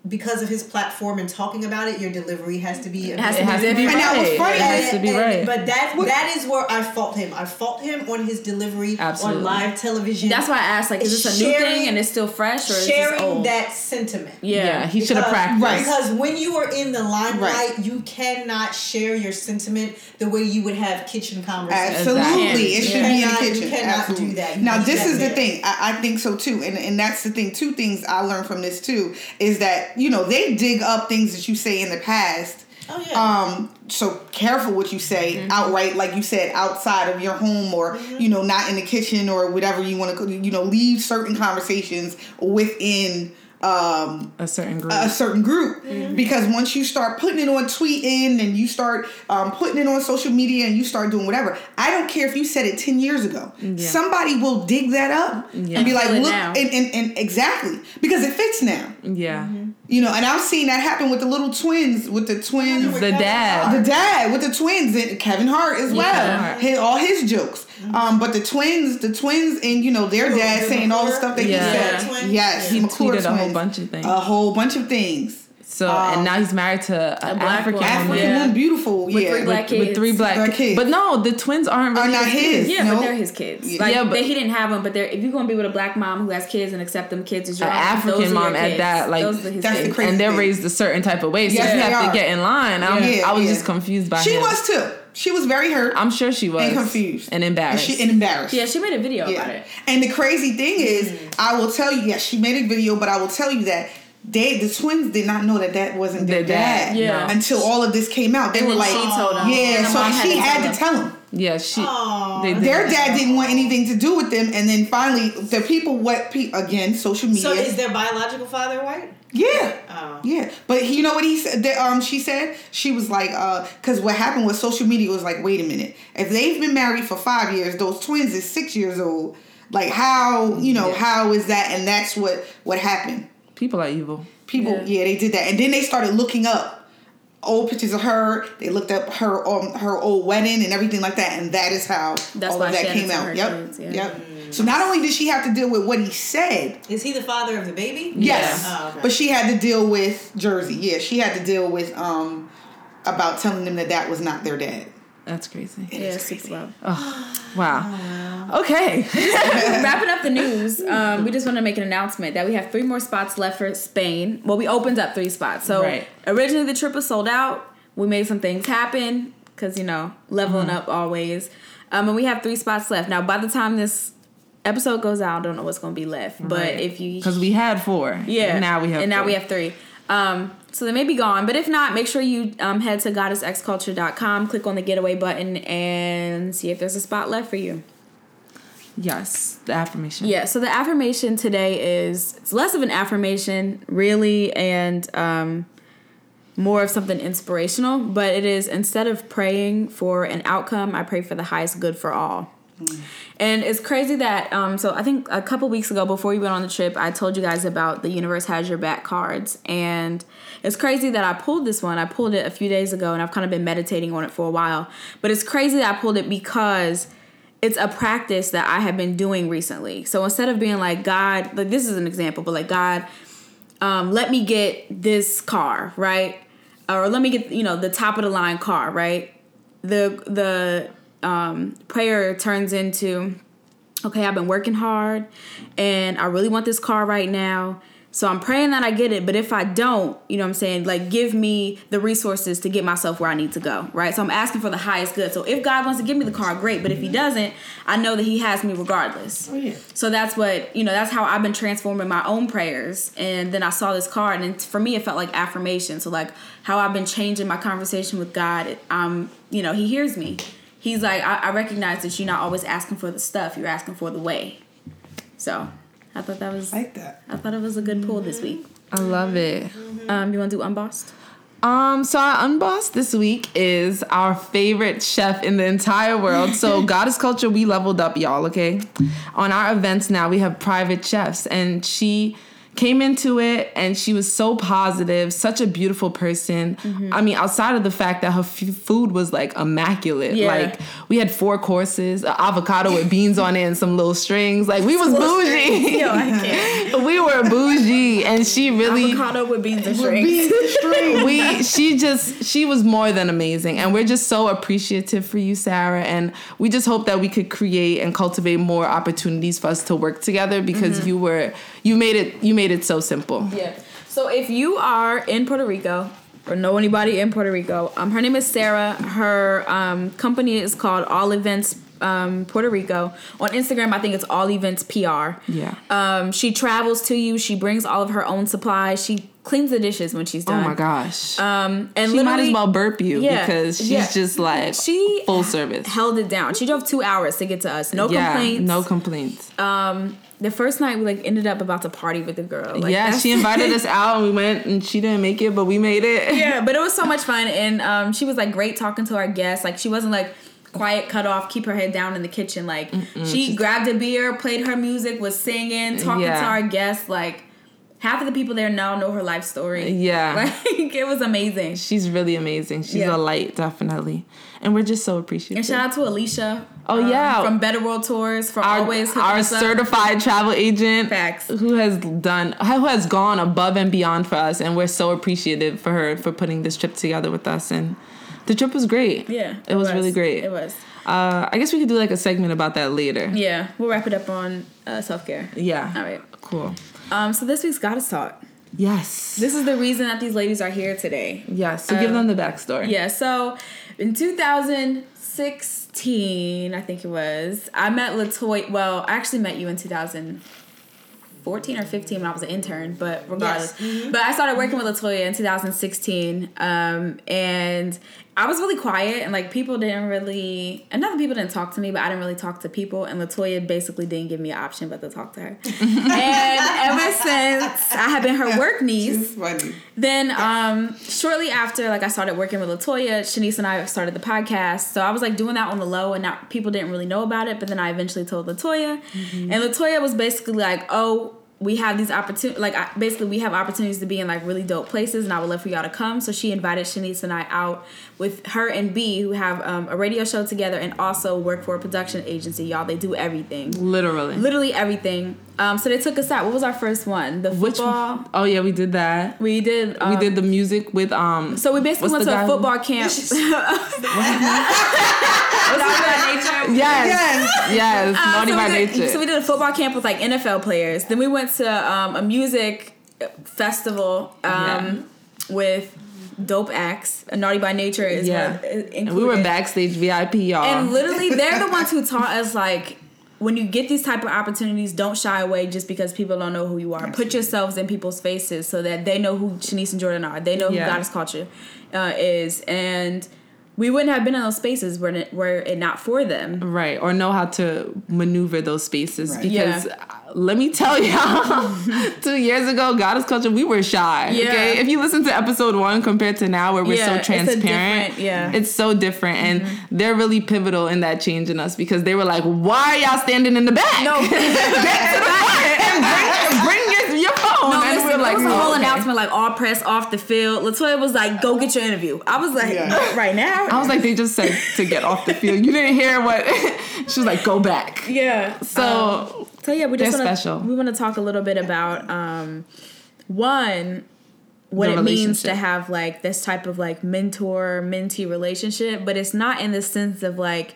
because of his platform and talking about it, your delivery has to be. It has It to has be to be different. And that was right. funny. It has to be And- right. But that that is where I fault him. I fault him on his delivery Absolutely. on live television. That's why I asked like, is this a new thing and it's still fresh or is this sharing old? that sentiment. yeah. Yeah, he should have practiced. Right. Because when you are in the limelight, Right. you cannot share your sentiment the way you would have kitchen conversations. Absolutely, Exactly. it should You be in the cannot- you cannot Absolutely. do that. You Now, this that is the thing. I, I think so too, and and that's the thing. Two things I learned from this too is that you know they dig up things that you say in the past. Oh yeah. Um, so careful what you say outright, like you said, outside of your home or you know not in the kitchen or whatever you want to. You know, leave certain conversations within. Um, A certain group. a certain group because once you start putting it on tweeting and you start um, putting it on social media and you start doing whatever i don't care if you said it 10 years ago Yeah. somebody will dig that up Yeah. and be like look and, and, and exactly because it fits now yeah. You know and i've seen that happen with the little twins with the twins The dad. the dad with the twins and Kevin Hart as well. Hart. His, all his jokes. Um, but the twins, the twins, and you know their The- dad the saying all the stuff that Yeah. he said. twins? Yes, He McClure tweeted a whole bunch of things. A whole bunch of things. So Um, and now he's married to an black African woman. woman. Yeah. beautiful. With yeah, three black with, with kids. three black, Black kids. But no, the twins aren't Are not his. his. Yeah, No. but they're his kids. Yeah. Like Yeah, but- they, he didn't have them, but they're if you're gonna be with a black mom who has kids and accept them kids as your An own, those African are your mom at kids. that, like those are his That's the kids. crazy and they're thing. raised a certain type of way, so Yes, you have are. to get in line. I'm, Yeah, I was yeah. just confused by She him. was too. She was very hurt I'm sure she was and confused and and, embarrassed. she, and embarrassed. Yeah, she made a video about it. And the crazy thing is, Mm. I will tell you, yes, she made a video, but I will tell you that they, the twins, did not know that that wasn't their, Their dad, dad. yeah. Until all of this came out, they And were like, she told them. yeah. And So mom had she to had to tell them. yeah, she. Aw. They. Their dad didn't want anything to do with them, and then finally, the people, what pe- again, social media. So is their biological father white? Yeah. Oh. Yeah. But you know what he said? That, um, she said she was like, uh, because what happened with social media was like, wait a minute, if they've been married for five years, those twins is six years old. Like how you know Yeah. how is that? And that's what what happened. People are evil. People, Yeah. yeah. they did that, and then they started looking up old pictures of her. They looked up her um her old wedding and everything like that, and that is how That's all of that came out. Yep, kids, yeah. yep. So not only did she have to deal with what he said, Is he the father of the baby? Yes. Oh, okay. But she had to deal with Jersey. Yeah, she had to deal with um about telling them that that was not their dad. That's crazy. Yeah, is super crazy. love. Wow. Okay. Wrapping up the news, um, we just want to make an announcement that we have three more spots left for Spain. Well, we opened up three spots. So Right. originally the trip was sold out. We made some things happen because you know leveling Mm-hmm. up always. Um, and we have three spots left now. By the time this episode goes out, I don't know what's going to be left. But Right. if you Because we had four. yeah. And now we have And now three. we have three. Um, so they may be gone. But if not, make sure you um, head to goddessxculture.com, click on the getaway button, and see if there's a spot left for you. Yes. The affirmation. Yeah, so the affirmation today is it's less of an affirmation, really, and um, more of something inspirational, but it is instead of praying for an outcome, I pray for the highest good for all. And it's crazy that um, so I think a couple weeks ago before we went on the trip, I told you guys about the universe has your back cards, and it's crazy that I pulled this one. I pulled it a few days ago, and I've kind of been meditating on it for a while. But it's crazy that I pulled it because it's a practice that I have been doing recently. So instead of being like God, like this is an example, but like God, um, let me get this car, right? Or let me get you know the top of the line car, right? The the um, prayer turns into, okay, I've been working hard, and I really want this car right now. So I'm praying that I get it, but if I don't, you know what I'm saying, like give me the resources to get myself where I need to go, right? So I'm asking for the highest good. So if God wants to give me the car, great, but if he doesn't, I know that he has me regardless. Oh yeah. So that's what, you know, that's how I've been transforming my own prayers. And then I saw this card, and for me, it felt like affirmation. So, like, how I've been changing my conversation with God, um, you know, He hears me. He's like, I, I recognize that you're not always asking for the stuff, you're asking for the way. So, I thought that was, I Like that. I thought it was a good pull this week. I love it. Um, you want to do unbossed? Um, so our unbossed this week is our favorite chef in the entire world. So Goddess Culture, we leveled up, y'all. Okay, on our events now we have private chefs, and she came into it and she was so positive, such a beautiful person. Mm-hmm. I mean, outside of the fact that her f- food was like immaculate, Yeah. like we had four courses, avocado with beans on it and some little strings. Like we was bougie. Yo, I can't. we were bougie, and she really Avocado with beans and strings. we she just she was more than amazing and we're just so appreciative for you sarah and we just hope that we could create and cultivate more opportunities for us to work together because mm-hmm. you were you made it you made it so simple Yeah. So if you are in Puerto Rico or know anybody in Puerto Rico, um, her name is Sarah. Her um, company is called All Events um, Puerto Rico. On Instagram, I think it's All Events PR. Yeah. Um, she travels to you. She brings all of her own supplies. She cleans the dishes when she's done. oh my gosh Um, and she might as well burp you Yeah, because she's yeah. just like she full service held it down. She drove two hours to get to us. No yeah complaints. no complaints Um, the first night we like ended up about to party with the girl. Like, yeah she invited us out and we went and she didn't make it but we made it yeah, but it was so much fun, and um, she was like great talking to our guests. Like she wasn't like quiet, cut off, keep her head down in the kitchen. Like she grabbed a beer, played her music, was singing, talking Yeah. to our guests. Like half of the people there now know her life story. Yeah. like it was amazing. she's really amazing she's Yeah. a light definitely and we're just so appreciative And shout out to Alicia. Oh, um, yeah. from Better World Tours for our, always our certified travel agent Facts. who has done who has gone above and beyond for us and we're so appreciative for her for putting this trip together with us and the trip was great Yeah, it, was, really great It was. uh i guess we could do like a segment about that later Yeah, we'll wrap it up on uh, self care. yeah All right. cool Um, so this week's Goddess Talk. yes This is the reason that these ladies are here today. yes so give them the backstory Yeah, so in 2016, I think it was, I met Latoya. Well, I actually met you in 2014 or 15 when I was an intern, but regardless. Yes. But I started working with Latoya in 2016, um, and I was really quiet and like people didn't really and not people didn't talk to me, but I didn't really talk to people and Latoya basically didn't give me an option but to talk to her. and ever since I have been her work niece, Funny. then um shortly after like I started working with Latoya, Shanice and I started the podcast. So I was like doing that on the low and not people didn't really know about it, but then I eventually told Latoya. And Latoya was basically like, "Oh, we have these opportunities like I, basically we have opportunities to be in like really dope places and i would love for y'all to come. So she invited shanice and i out with her and b who have um, a radio show together and also work for a production agency y'all. They do everything. Literally. literally everything um, so they took us out what was our first one the Which football one? Oh yeah, we did that. we did um, we did the music with um. so we basically went to a guy- football camp Naughty by Nature. Yes, yes, Uh, naughty so by we did, nature. So we did a football camp with like NFL players. Then we went to um, a music festival um, with dope acts. Naughty by Nature is Yeah. one, uh, and we were backstage VIP, y'all. And literally, they're the ones who taught us like. When you get these type of opportunities, don't shy away just because people don't know who you are. Put yourselves in people's faces so that they know who Shanice and Jordan are. They know who Yeah. Goddess Culture uh, is, and we wouldn't have been in those spaces were it, were it not for them. right, or know how to maneuver those spaces Right. because Yeah. Let me tell y'all, two years ago, Goddess Culture, we were shy. Yeah. Okay, if you listen to episode one compared to now, where we're Yeah, so transparent, different- yeah. Mm-hmm. it's so different, and they're really pivotal in that change in us because they were like, "Why are y'all standing in the back? No. to the front and bring, bring your, your phone." No, and listen, we're like, it was a "Oh, whole okay." announcement like all press off the field. Latoya was like, "Go get your interview." I was like, Yeah. Right now." I was like, they just said to get off the field. You didn't hear what she was like. Go back. yeah. So So yeah, we just wanna, special. We want to talk a little bit about um, one what The it means to have like this type of like mentor mentee relationship, but it's not in the sense of like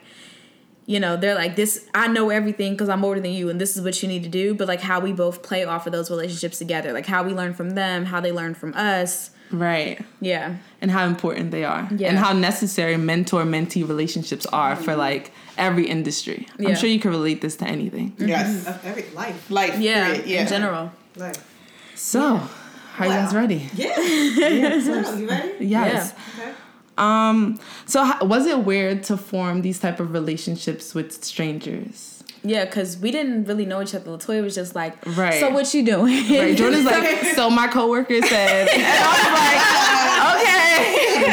you know they're like this i know everything because i'm older than you and this is what you need to do but like how we both play off of those relationships together like how we learn from them how they learn from us right. yeah and how important they are Yeah. and how necessary mentor mentee relationships are for mm-hmm. like every industry Yeah. i'm sure you can relate this to anything Yes. Mm-hmm. Of every life. Life. yeah period. Yeah. in general Life. so are you guys ready Yeah. yeah. So, you ready? yes Okay. Um so how, was it weird to form these type of relationships with strangers yeah because we didn't really know each other latoya was just like Right. so what you doing right jordan's like so my coworker said and i was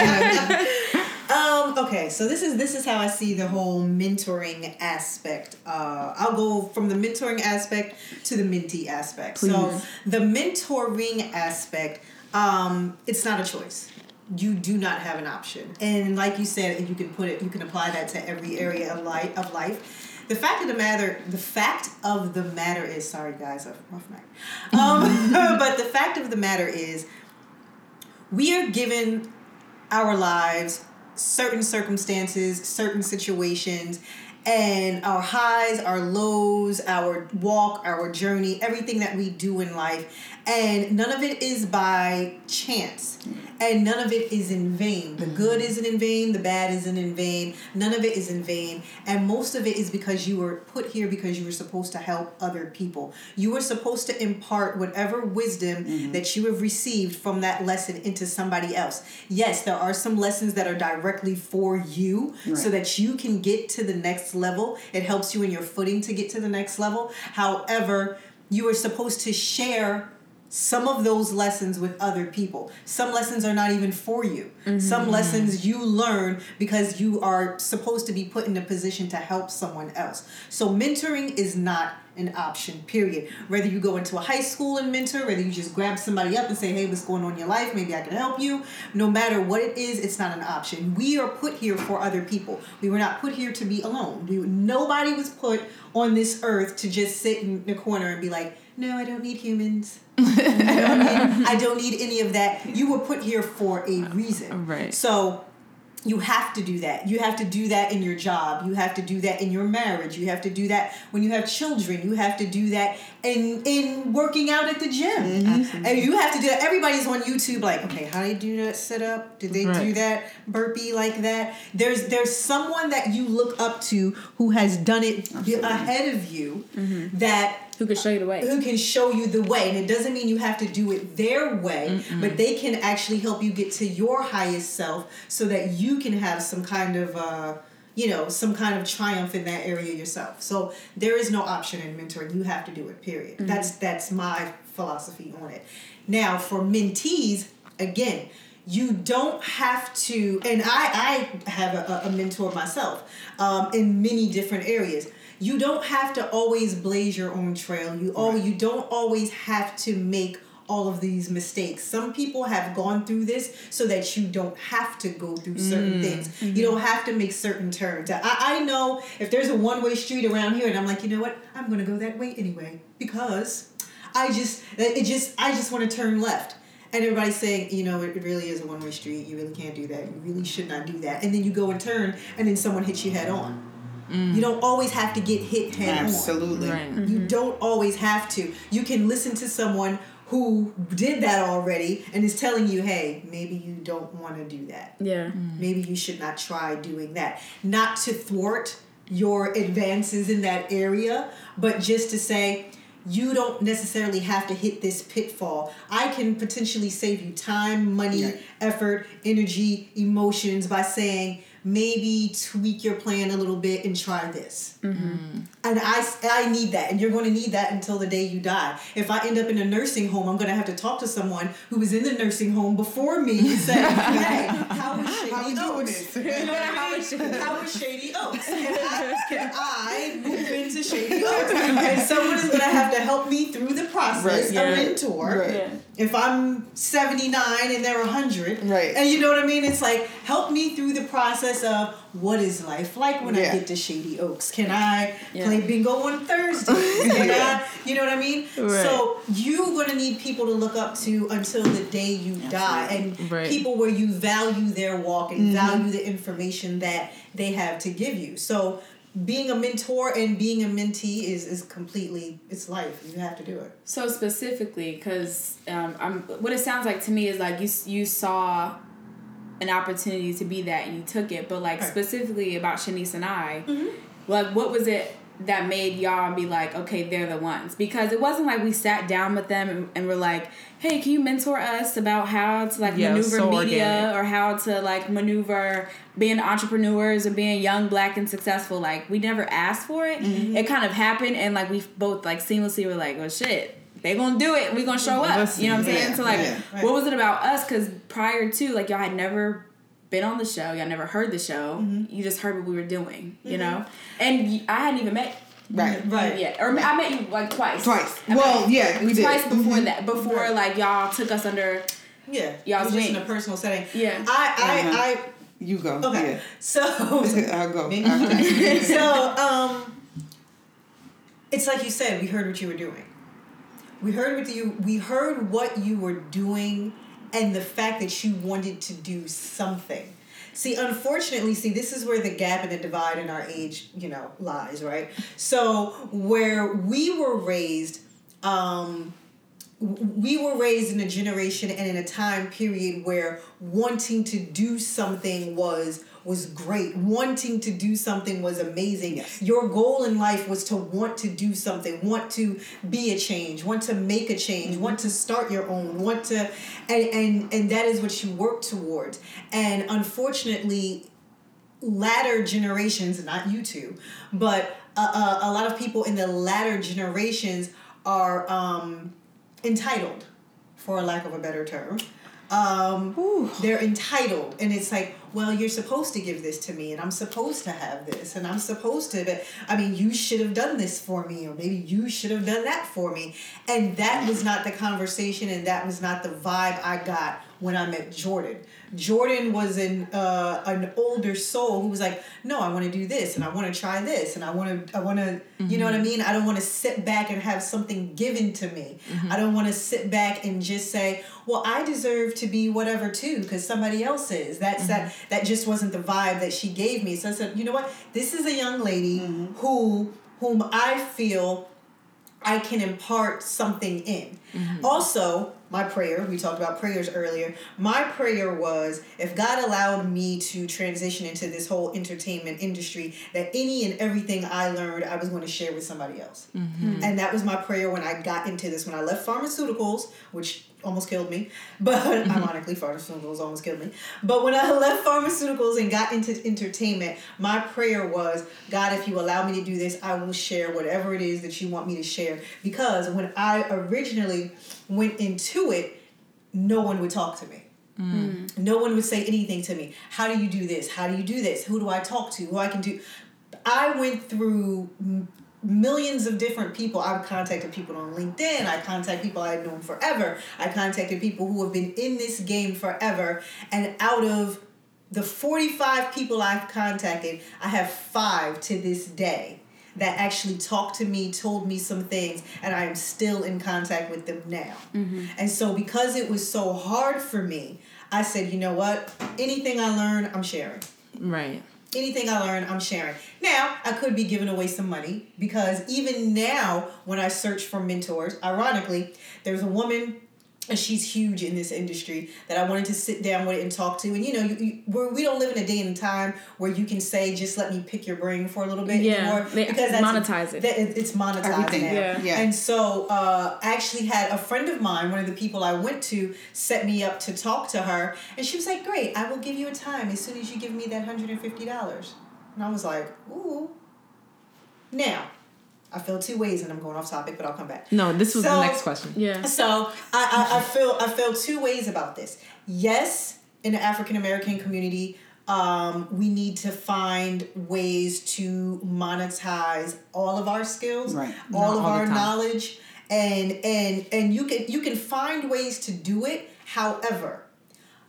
like okay Um, okay, so this is this is how I see the whole mentoring aspect. Uh, I'll go from the mentoring aspect to the mentee aspect. So the mentoring aspect, um, it's not a choice. You do not have an option, and like you said, you can put it, you can apply that to every area of life. Of life. The fact of the matter, the fact of the matter is, sorry guys, off off mic. Um, but the fact of the matter is, we are given our lives certain circumstances, certain situations, and our highs, our lows, our walk, our journey, everything that we do in life. And none of it is by chance. And none of it is in vain. The mm-hmm. good isn't in vain, the bad isn't in vain. None of it is in vain. And most of it is because you were put here because you were supposed to help other people. You were supposed to impart whatever wisdom mm-hmm. that you have received from that lesson into somebody else. Yes, there are some lessons that are directly for you so that you can get to the next level. It helps you in your footing to get to the next level. However, you are supposed to share some of those lessons with other people. Some lessons are not even for you. Some mm-hmm. lessons you learn because you are supposed to be put in a position to help someone else. So mentoring is not an option, period. Whether you go into a high school and mentor, whether you just grab somebody up and say, hey, what's going on in your life? Maybe I can help you. No matter what it is, it's not an option. We are put here for other people. We were not put here to be alone. We, nobody was put on this earth to just sit in the corner and be like, no, I don't need humans. I don't need, I don't need any of that. You were put here for a reason. Right. So you have to do that. You have to do that in your job. You have to do that in your marriage. You have to do that when you have children. You have to do that in in working out at the gym. Mm-hmm. Uh, and you have to do that. Everybody's on YouTube like, okay, how do you do that sit up? Did they do that burpee like that? There's there's someone that you look up to who has done it ahead of you mm-hmm. that Who can show you the way? who can show you the way and it doesn't mean you have to do it their way but they can actually help you get to your highest self so that you can have some kind of uh you know some kind of triumph in that area yourself. So there is no option in mentoring. You have to do it period. That's that's my philosophy on it. Now for mentees again you don't have to and i i have a, a mentor myself um, in many different areas. You don't have to always blaze your own trail. You all you don't always have to make all of these mistakes some people have gone through this so that you don't have to go through certain mm. things you mm-hmm. don't have to make certain turns i, I know if there's a one-way street around here and i'm like you know what i'm gonna go that way anyway because i just it just i just want to turn left and everybody's saying, you know, it really is a one way street. You really can't do that. You really should not do that. And then you go and turn, and then someone hits you head on. Mm. You don't always have to get hit head on. Absolutely. Right. You mm-hmm. don't always have to. You can listen to someone who did that already and is telling you, hey, maybe you don't want to do that. Yeah. Mm. Maybe you should not try doing that. Not to thwart your advances in that area, but just to say, you don't necessarily have to hit this pitfall. I can potentially save you time, money, Yeah. effort, energy, emotions by saying, maybe tweak your plan a little bit and try this. Mm-hmm. And I, I need that, and you're going to need that until the day you die. If I end up in a nursing home, I'm going to have to talk to someone who was in the nursing home before me and say, "Hey, how is Shady How we doing Oaks? this? You know what I mean? How is Shady Oaks? Can I, can I move into Shady Oaks? And someone is going to have to help me through the process. Right, yeah. A mentor. Right. Yeah. If I'm 79 and they're 100, Right. and you know what I mean? It's like, help me through the process of what is life like when Yeah. I get to Shady Oaks? Can I Yeah. play bingo on Thursday? I, you know what I mean? Right. So you're going to need people to look up to until the day you die, and Right. people where you value their walk and mm-hmm. value the information that they have to give you. So being a mentor and being a mentee is is completely it's life. You have to do it. So specifically, because um, I'm what it sounds like to me is like you you saw an opportunity to be that and you took it, but like Right. specifically about Shanice and I, like what was it that made y'all be like, okay, they're the ones? Because it wasn't like we sat down with them and, and were like, hey, can you mentor us about how to like Yeah, maneuver so media organic. or how to like maneuver being entrepreneurs and being young, black, and successful? Like we never asked for it. Mm-hmm. It kind of happened, and like we both like seamlessly were like, oh shit. They gonna do it. We gonna show up. Listen, you know what I'm saying? yeah, so like, yeah, right. what was it about us? Because prior to like y'all had never been on the show. Y'all never heard the show. You just heard what we were doing. You know, and I hadn't even met. Right. Right. Yeah, or I met you like twice. Twice. I Well, you yeah, we did. twice before Mhm. that. Before Right. like y'all took us under. Yeah. Y'all's was just in a personal setting. Yeah. I I, I You go. I okay. So Yeah. I'll go. Okay. so um it's like you said we heard what you were doing we heard what you we heard what you were doing and the fact that you wanted to do something. See unfortunately see this is where the gap and the divide in our age you know lies right? So where we were raised um we were raised in a generation and in a time period where wanting to do something was was great. Wanting to do something was amazing. Yes. your goal in life was to want to do something want to be a change want to make a change want to start your own want to and and and that is what you work towards and unfortunately latter generations, not you two, but uh, uh, a lot of people in the latter generations are um, entitled, for lack of a better term. Um, they're entitled, and it's like, well, you're supposed to give this to me, and I'm supposed to have this, and I'm supposed to. But I mean, you should have done this for me, or maybe you should have done that for me, and that was not the conversation, and that was not the vibe I got when I met Jordan. Jordan was an uh, an older soul who was like, no, I want to do this, and I want to try this, and I want to, I want to, you know what I mm-hmm. mean? I don't want to sit back and have something given to me. Mm-hmm. I don't want to sit back and just say, well, I deserve to be whatever too, because somebody else is. That's that. Mm-hmm. That just wasn't the vibe that she gave me. So I said, you know what? This is a young lady who, whom I feel I can impart something in. Also, my prayer, we talked about prayers earlier. My prayer was if God allowed me to transition into this whole entertainment industry, that any and everything I learned, I was going to share with somebody else. Mm-hmm. And that was my prayer when I got into this. When I left pharmaceuticals, which almost killed me, but Mm-hmm. ironically, pharmaceuticals almost killed me. But when I left pharmaceuticals and got into entertainment, my prayer was, God, if you allow me to do this, I will share whatever it is that you want me to share. Because when I originally went into it, no one would talk to me. Mm. No one would say anything to me. How do you do this? How do you do this? Who do I talk to? Who I can do? I went through m- millions of different people. I've contacted people on LinkedIn. I contact people I've known forever. I contacted people who have been in this game forever. And out of the 45 people I've contacted, I have five to this day that actually talked to me, told me some things, and I am still in contact with them now. Mm-hmm. And so, because it was so hard for me, I said, you know what? Anything I learn, I'm sharing Right. anything I learn, I'm sharing. Now, I could be giving away some money because even now, when I search for mentors, ironically, there's a woman. And she's huge in this industry that I wanted to sit down with and talk to. And you know, you, you, we're, we don't live in a day and time where you can say, "Just let me pick your brain for a little bit." Yeah, anymore, they monetize it. that- it's monetized Everything. now. Yeah. Yeah. And so, uh, I actually had a friend of mine, one of the people I went to, set me up to talk to her, and she was like, "Great, I will give you a time as soon as you give me that hundred and fifty dollars." And I was like, "Ooh." Now, I feel two ways, and I'm going off topic, but I'll come back. No, this was So- the next question. Yeah. So I, I, I feel I feel two ways about this. Yes, in the African American community, um, we need to find ways to monetize all of our skills, Right. all Not of all our knowledge, and and and you can you can find ways to do it. However,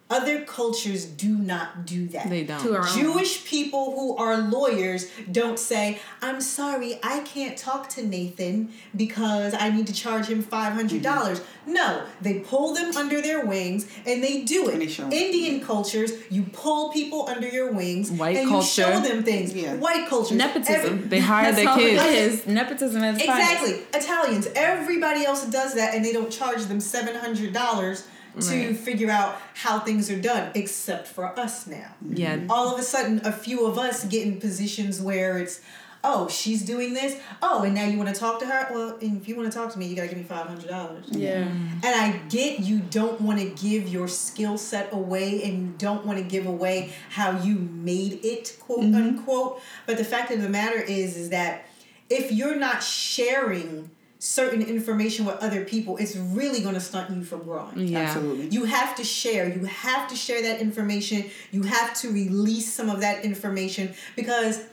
other cultures do not do that. They don't. To our own. Jewish people who are lawyers don't say, I'm sorry, I can't talk to Nathan because I need to charge him 500. dollars Mm-hmm. No, they pull them under their wings and they do And they it. show 'em. Indian cultures, you pull people under your wings White and culture. you show them things. Yeah. White culture. Nepotism. They hire That's their all kids. It is. Nepotism at its finest. Exactly. Italians. Everybody else does that and they don't charge them $700 to Right. figure out how things are done, except for us now. Yeah. Mm-hmm. All of a sudden, a few of us get in positions where it's, oh, she's doing this. Oh, and now you want to talk to her? Well, if you want to talk to me, you got to give me $500. Yeah. And I get you don't want to give your skill set away and you don't want to give away how you made it, quote mm-hmm. unquote. But the fact of the matter is, is that if you're not sharing certain information with other people, it's really going to stunt you from growing. Yeah. Absolutely. You have to share. You have to share that information. You have to release some of that information because,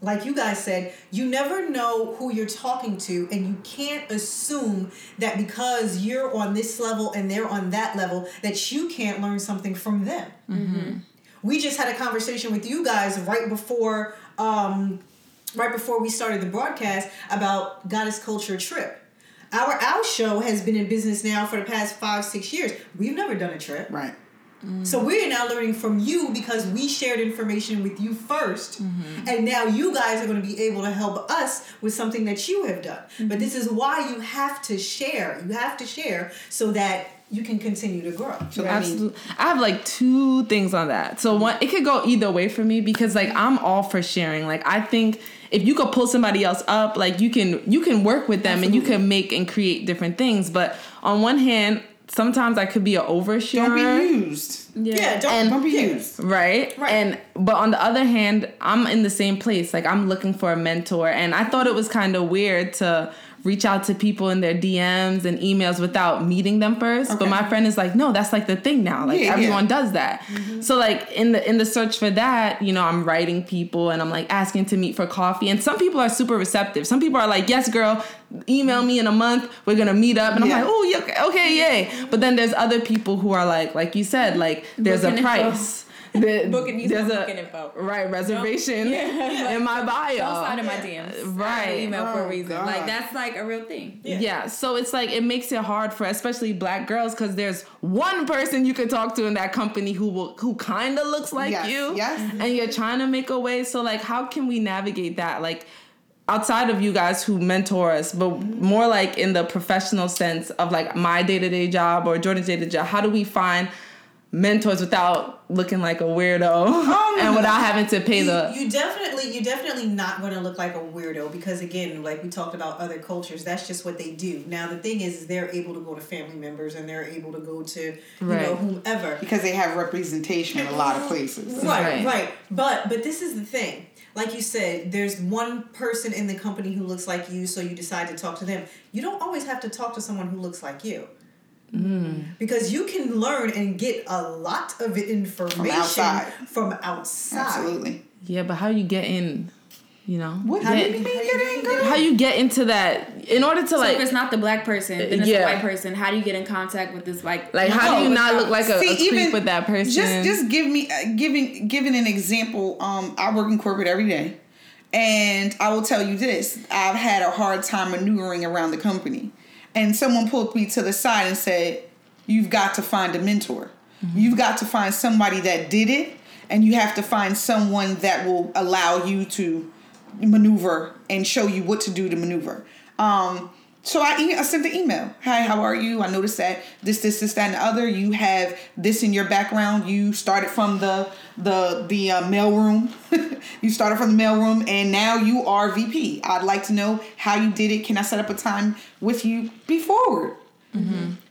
like you guys said, you never know who you're talking to, and you can't assume that because you're on this level and they're on that level, that you can't learn something from them. We just had a conversation with you guys right before. Um, right before we started the broadcast about Goddess Culture Trip. Our our show has been in business now for the past five six years. We've never done a trip, Right. so we're now learning from you because we shared information with you 1st mm-hmm. and now you guys are going to be able to help us with something that you have done. But mm-hmm. this is why you have to share. You have to share so that you can continue to grow. So that means Absolutely. I have like two things on that. So one, it could go either way for me because like I'm all for sharing. Like I think if you could pull somebody else up, like you can you can work with them and you can make and create different things. But on one hand, sometimes I could be an oversharer. don't be used. Yeah, don't, And- Don't be used. Right? Right. And but on the other hand, I'm in the same place. Like I'm looking for a mentor and I thought it was kind of weird to reach out to people in their DMs and emails without meeting them first. But my friend is like, "No, that's like the thing now. Like Yeah, yeah. everyone does that." So like in the in the search for that, you know, I'm writing people and I'm like asking to meet for coffee and some people are super receptive. Some people are like, "Yes, girl, email me in a month. We're going to meet up." And Yeah. I'm like, "Oh, yeah, okay, okay, yay." But then there's other people who are like like you said, like there's a price. The- Booking you there's a booking info. right reservation Yeah. in my bio. Don't slide in my DMs. Right. I email for a Oh, reason. God. Like that's like a real thing. Yeah. Yeah. so it's like it makes it hard for especially black girls because there's one person you could talk to in that company who will who kind of looks like Yes, you, yes. and you're mm-hmm. trying to make a way. So like, how can we navigate that? Like, outside of you guys who mentor us, but mm-hmm. more like in the professional sense of like my day to day job or Jordan's day to day job, how do we find mentors without looking like a weirdo oh, and without having to pay you, the you definitely you're definitely not going to look like a weirdo because again like we talked about other cultures that's just what they do. Now the thing is, is they're able to go to family members and they're able to go to you Right. know whomever. Because they have representation in a lot of places. right, Right. right. But but this is the thing. Like you said there's one person in the company who looks like you so you decide to talk to them. You don't always have to talk to someone who looks like you because you can learn and get a lot of information from outside. from outside. Absolutely. yeah, but how you get in, you know? What How do Get- you, you how mean you get in, get girl? how you get into that in order to So like if it's not the black person, then it's Yeah. the white person. How do you get in contact with this like like how do you not look like a, See, a creep even- with that person? Just just give me uh, giving giving an example. Um, I work in corporate every day, and I will tell you this: I've had a hard time maneuvering around the company, and someone pulled me to the side and said, "You've got to find a mentor. You've got to find somebody that did it, and you have to find someone that will allow you to maneuver and show you what to do to maneuver." Um, so I, e- I sent the email. Hi, how are you? I noticed that this, this, this, that, and the other. You have this in your background. You started from the the the uh, mailroom. you started from the mailroom, and now you are VP. I'd like to know how you did it. Can I set up a time with you? Be forward.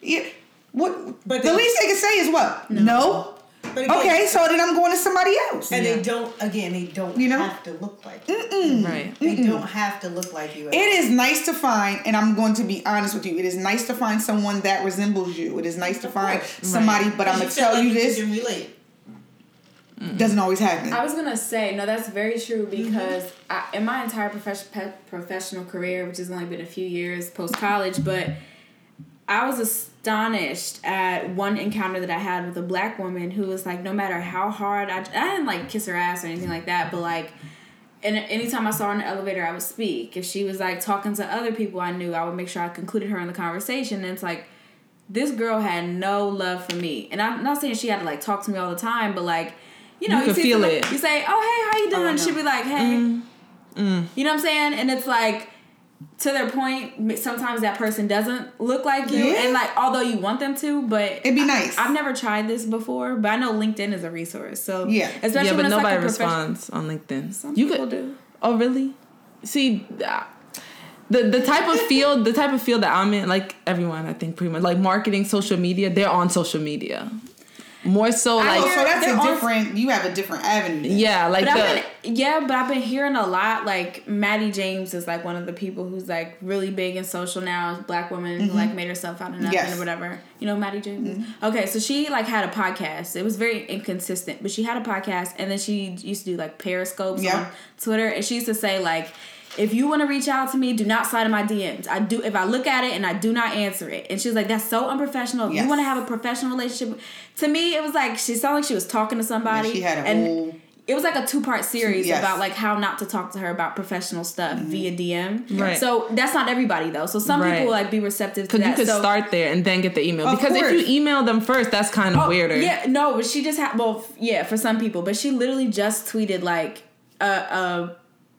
Yeah. What? But the least they can say is what? No. But again, Okay, so then I'm going to somebody else. and Yeah. they don't. Again, they don't You know? have to look like you. right. They don't have to look like you. at It all. is nice to find, and I'm going to be honest with you. It is nice to find someone that resembles you. It is nice to find course. somebody, but I'm gonna tell like you this: can relate. doesn't always happen. I was gonna say no, that's very true Mm-hmm. because I, in my entire profession, pe- professional career, which has only been a few years post college, but I was astonished at one encounter that I had with a black woman who was like, no matter how hard I, I didn't like kiss her ass or anything like that, but like. And anytime I saw her in the elevator, I would speak. If she was like talking to other people I knew, I would make sure I concluded her in the conversation. And it's like, this girl had no love for me. And I'm not saying she had to like talk to me all the time, but like, you know, You could see feel it. You say, "Oh, hey, how you doing?" I know. She'd be like, "Hey," Mm. you know what I'm saying? And it's like, to their point, sometimes that person doesn't look like you, Yeah. and like, although you want them to, but It'd be nice. I've never tried this before, but I know LinkedIn is a resource. So Yeah. especially yeah, but it's nobody like a profession- responds on LinkedIn. Some you people could do. Oh, really? See, uh, the the type of field, the type of field that I'm in, like everyone, I think pretty much, like marketing, social media, they're on social media. More so, I like oh, hear- so that's they're a on- different. You have a different avenue. then. yeah, like But the I've been, yeah, but I've been hearing a lot. Like Maddie James is like one of the people who's like really big in social now. Black woman who like mm-hmm. made herself out of nothing Yes. or whatever. You know Maddie James. Mm-hmm. Okay, so she like had a podcast. It was very inconsistent, but she had a podcast, and then she used to do like periscopes Yeah. on Twitter, and she used to say like. If you want to reach out to me, do not slide in my DMs. I do if I look at it and I do not answer it. And she was like, "That's so unprofessional. If Yes. you want to have a professional relationship." To me, it was like she sounded like she was talking to somebody. she had a and whole- it was like a two part series Yes. about like how not to talk to her about professional stuff via DM. Right. So that's not everybody though. So some Right. people like be receptive to because that. you could so, start there and then get the email. Of because if you email them first, that's kind of Oh, weirder. Yeah, no, but she just had well, yeah, for some people, but she literally just tweeted like uh uh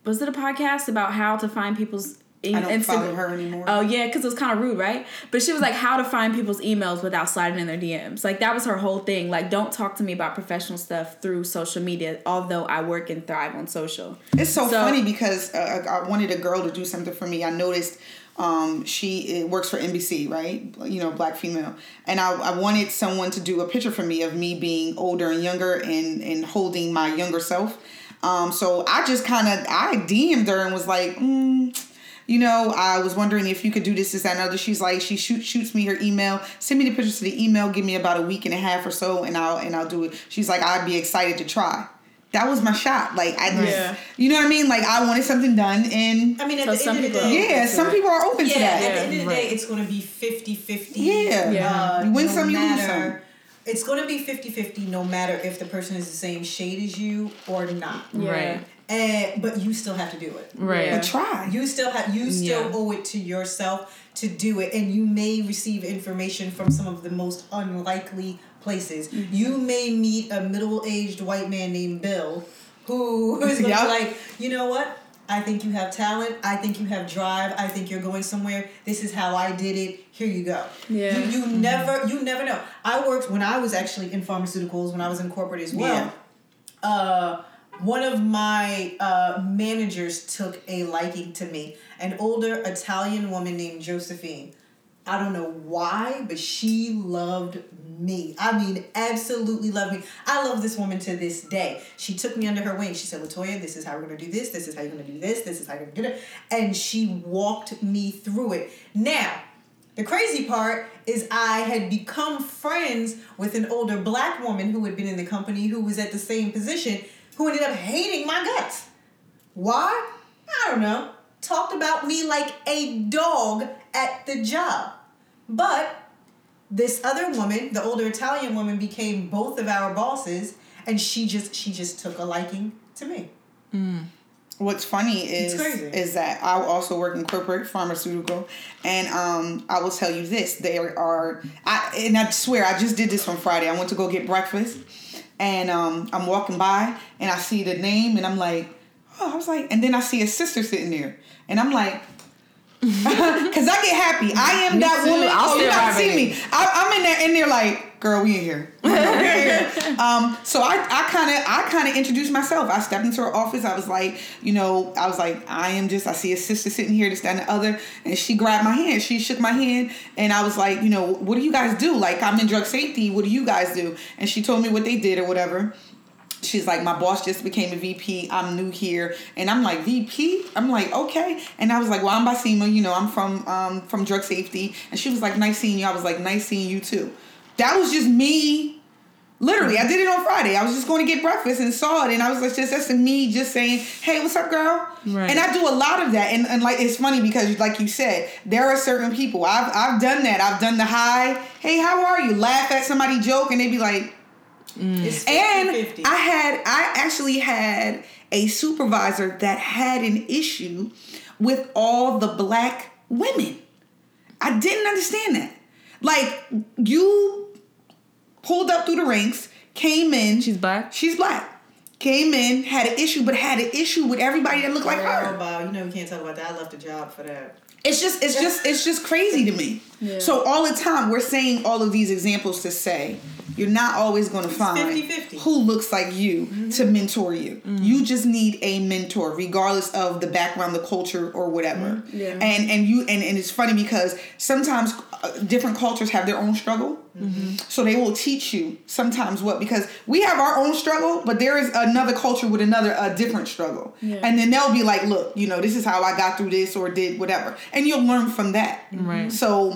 was it a podcast about how to find people's I don't Instagram- follow her anymore. Oh yeah, because it was kind of rude, right? But she was like, how to find people's emails without sliding in their DMs. Like that was her whole thing. Like, don't talk to me about professional stuff through social media. Although I work and thrive on social. It's so, So- funny because uh, I wanted a girl to do something for me. I noticed um, she works for NBC, right? You know, black female, and I, I wanted someone to do a picture for me of me being older and younger and and holding my younger self. Um, so I just kind of I DM'd her and was like. Mm, you know, I was wondering if you could do this, this, that, and other. She's like, she shoot, shoots me her email, send me the pictures to the email, give me about a week and a half or so, and I'll and I'll do it. She's like, I'd be excited to try. That was my shot. Like I just, Yeah. you know what I mean? Like I wanted something done, and I mean, at So the some end of the day, yeah, some people are open yeah, to that. at the end of the day, it's going to be 50 50. Yeah. Yeah. You win some, you lose some. It's going to be 50 50 no matter if the person is the same shade as you or not. Yeah. Right. And, but you still have to do it. Right. But try. You still have you still Yeah. owe it to yourself to do it, and you may receive information from some of the most unlikely places. Mm-hmm. You may meet a middle aged white man named Bill, who is gonna Yep. be like, you know what? I think you have talent. I think you have drive. I think you're going somewhere. This is how I did it. Here you go. Yeah. You, you never you never know. I worked when I was actually in pharmaceuticals when I was in corporate as well. Uh, one of my uh, managers took a liking to me. An older Italian woman named Josephine. I don't know why, but she loved me. I mean, absolutely loved me. I love this woman to this day. She took me under her wing. She said, Latoya, this is how we're to do this. This is how you're to do this. This is how you're to do it. And she walked me through it. Now, the crazy part is I had become friends with an older black woman who had been in the company who was at the same position who ended up hating my guts. Why? I don't know. Talked about me like a dog at the job. But this other woman, the older Italian woman, became both of our bosses, and she just she just took a liking to me. What's funny is is that I also work in corporate pharmaceutical, and um, I will tell you this: there are, I and I swear I just did this on Friday. I went to go get breakfast, and um, I'm walking by and I see the name, and I'm like, oh, I was like, and then I see a sister sitting there, and I'm like. Cause I get happy. I am Me that too. woman. I'll oh, you right see me. I, I'm in there, and they're like, "Girl, we in here." I'm like, um, so I, I kind of, I kind of introduced myself. I stepped into her office. I was like, you know, I was like, I am just. I see a sister sitting here, this, that, and the other, and she grabbed my hand. She shook my hand, and I was like, you know, what do you guys do? Like, I'm in drug safety. What do you guys do? And she told me what they did or whatever. She's like, my boss just became a VP. I'm new here, and I'm like, VP. I'm like, okay. And I was like, well, I'm Basima. You know, I'm from um from drug safety. And she was like, nice seeing you. I was like, nice seeing you too. That was just me. Literally, I did it on Friday. I was just going to get breakfast and saw it, and I was like, just that's me just saying, hey, what's up, girl? Right. And I do a lot of that, and, and like it's funny because like you said, there are certain people I've I've done that. I've done the hi, hey, how are you? Laugh at somebody joke, and they be like. It's mm. And 50-50. I had I actually had a supervisor that had an issue with all the black women. I didn't understand that. Like you pulled up through the ranks, came in. She's black? She's black. Came in, had an issue, but had an issue with everybody that looked like her. You know we can't talk about that. I left the job for that. It's just, it's just, it's just crazy to me. Yeah. So all the time we're saying all of these examples to say you're not always going to find 50-50. who looks like you to mm-hmm. mentor you. Mm-hmm. You just need a mentor, regardless of the background, the culture, or whatever. Mm-hmm. Yeah. And and you and, and it's funny because sometimes uh, different cultures have their own struggle. So they will teach you sometimes what because we have our own struggle, but there is another culture with another a different struggle, Yeah. and then they'll be like, "Look, you know, this is how I got through this or did whatever," and you'll learn from that. Right. So,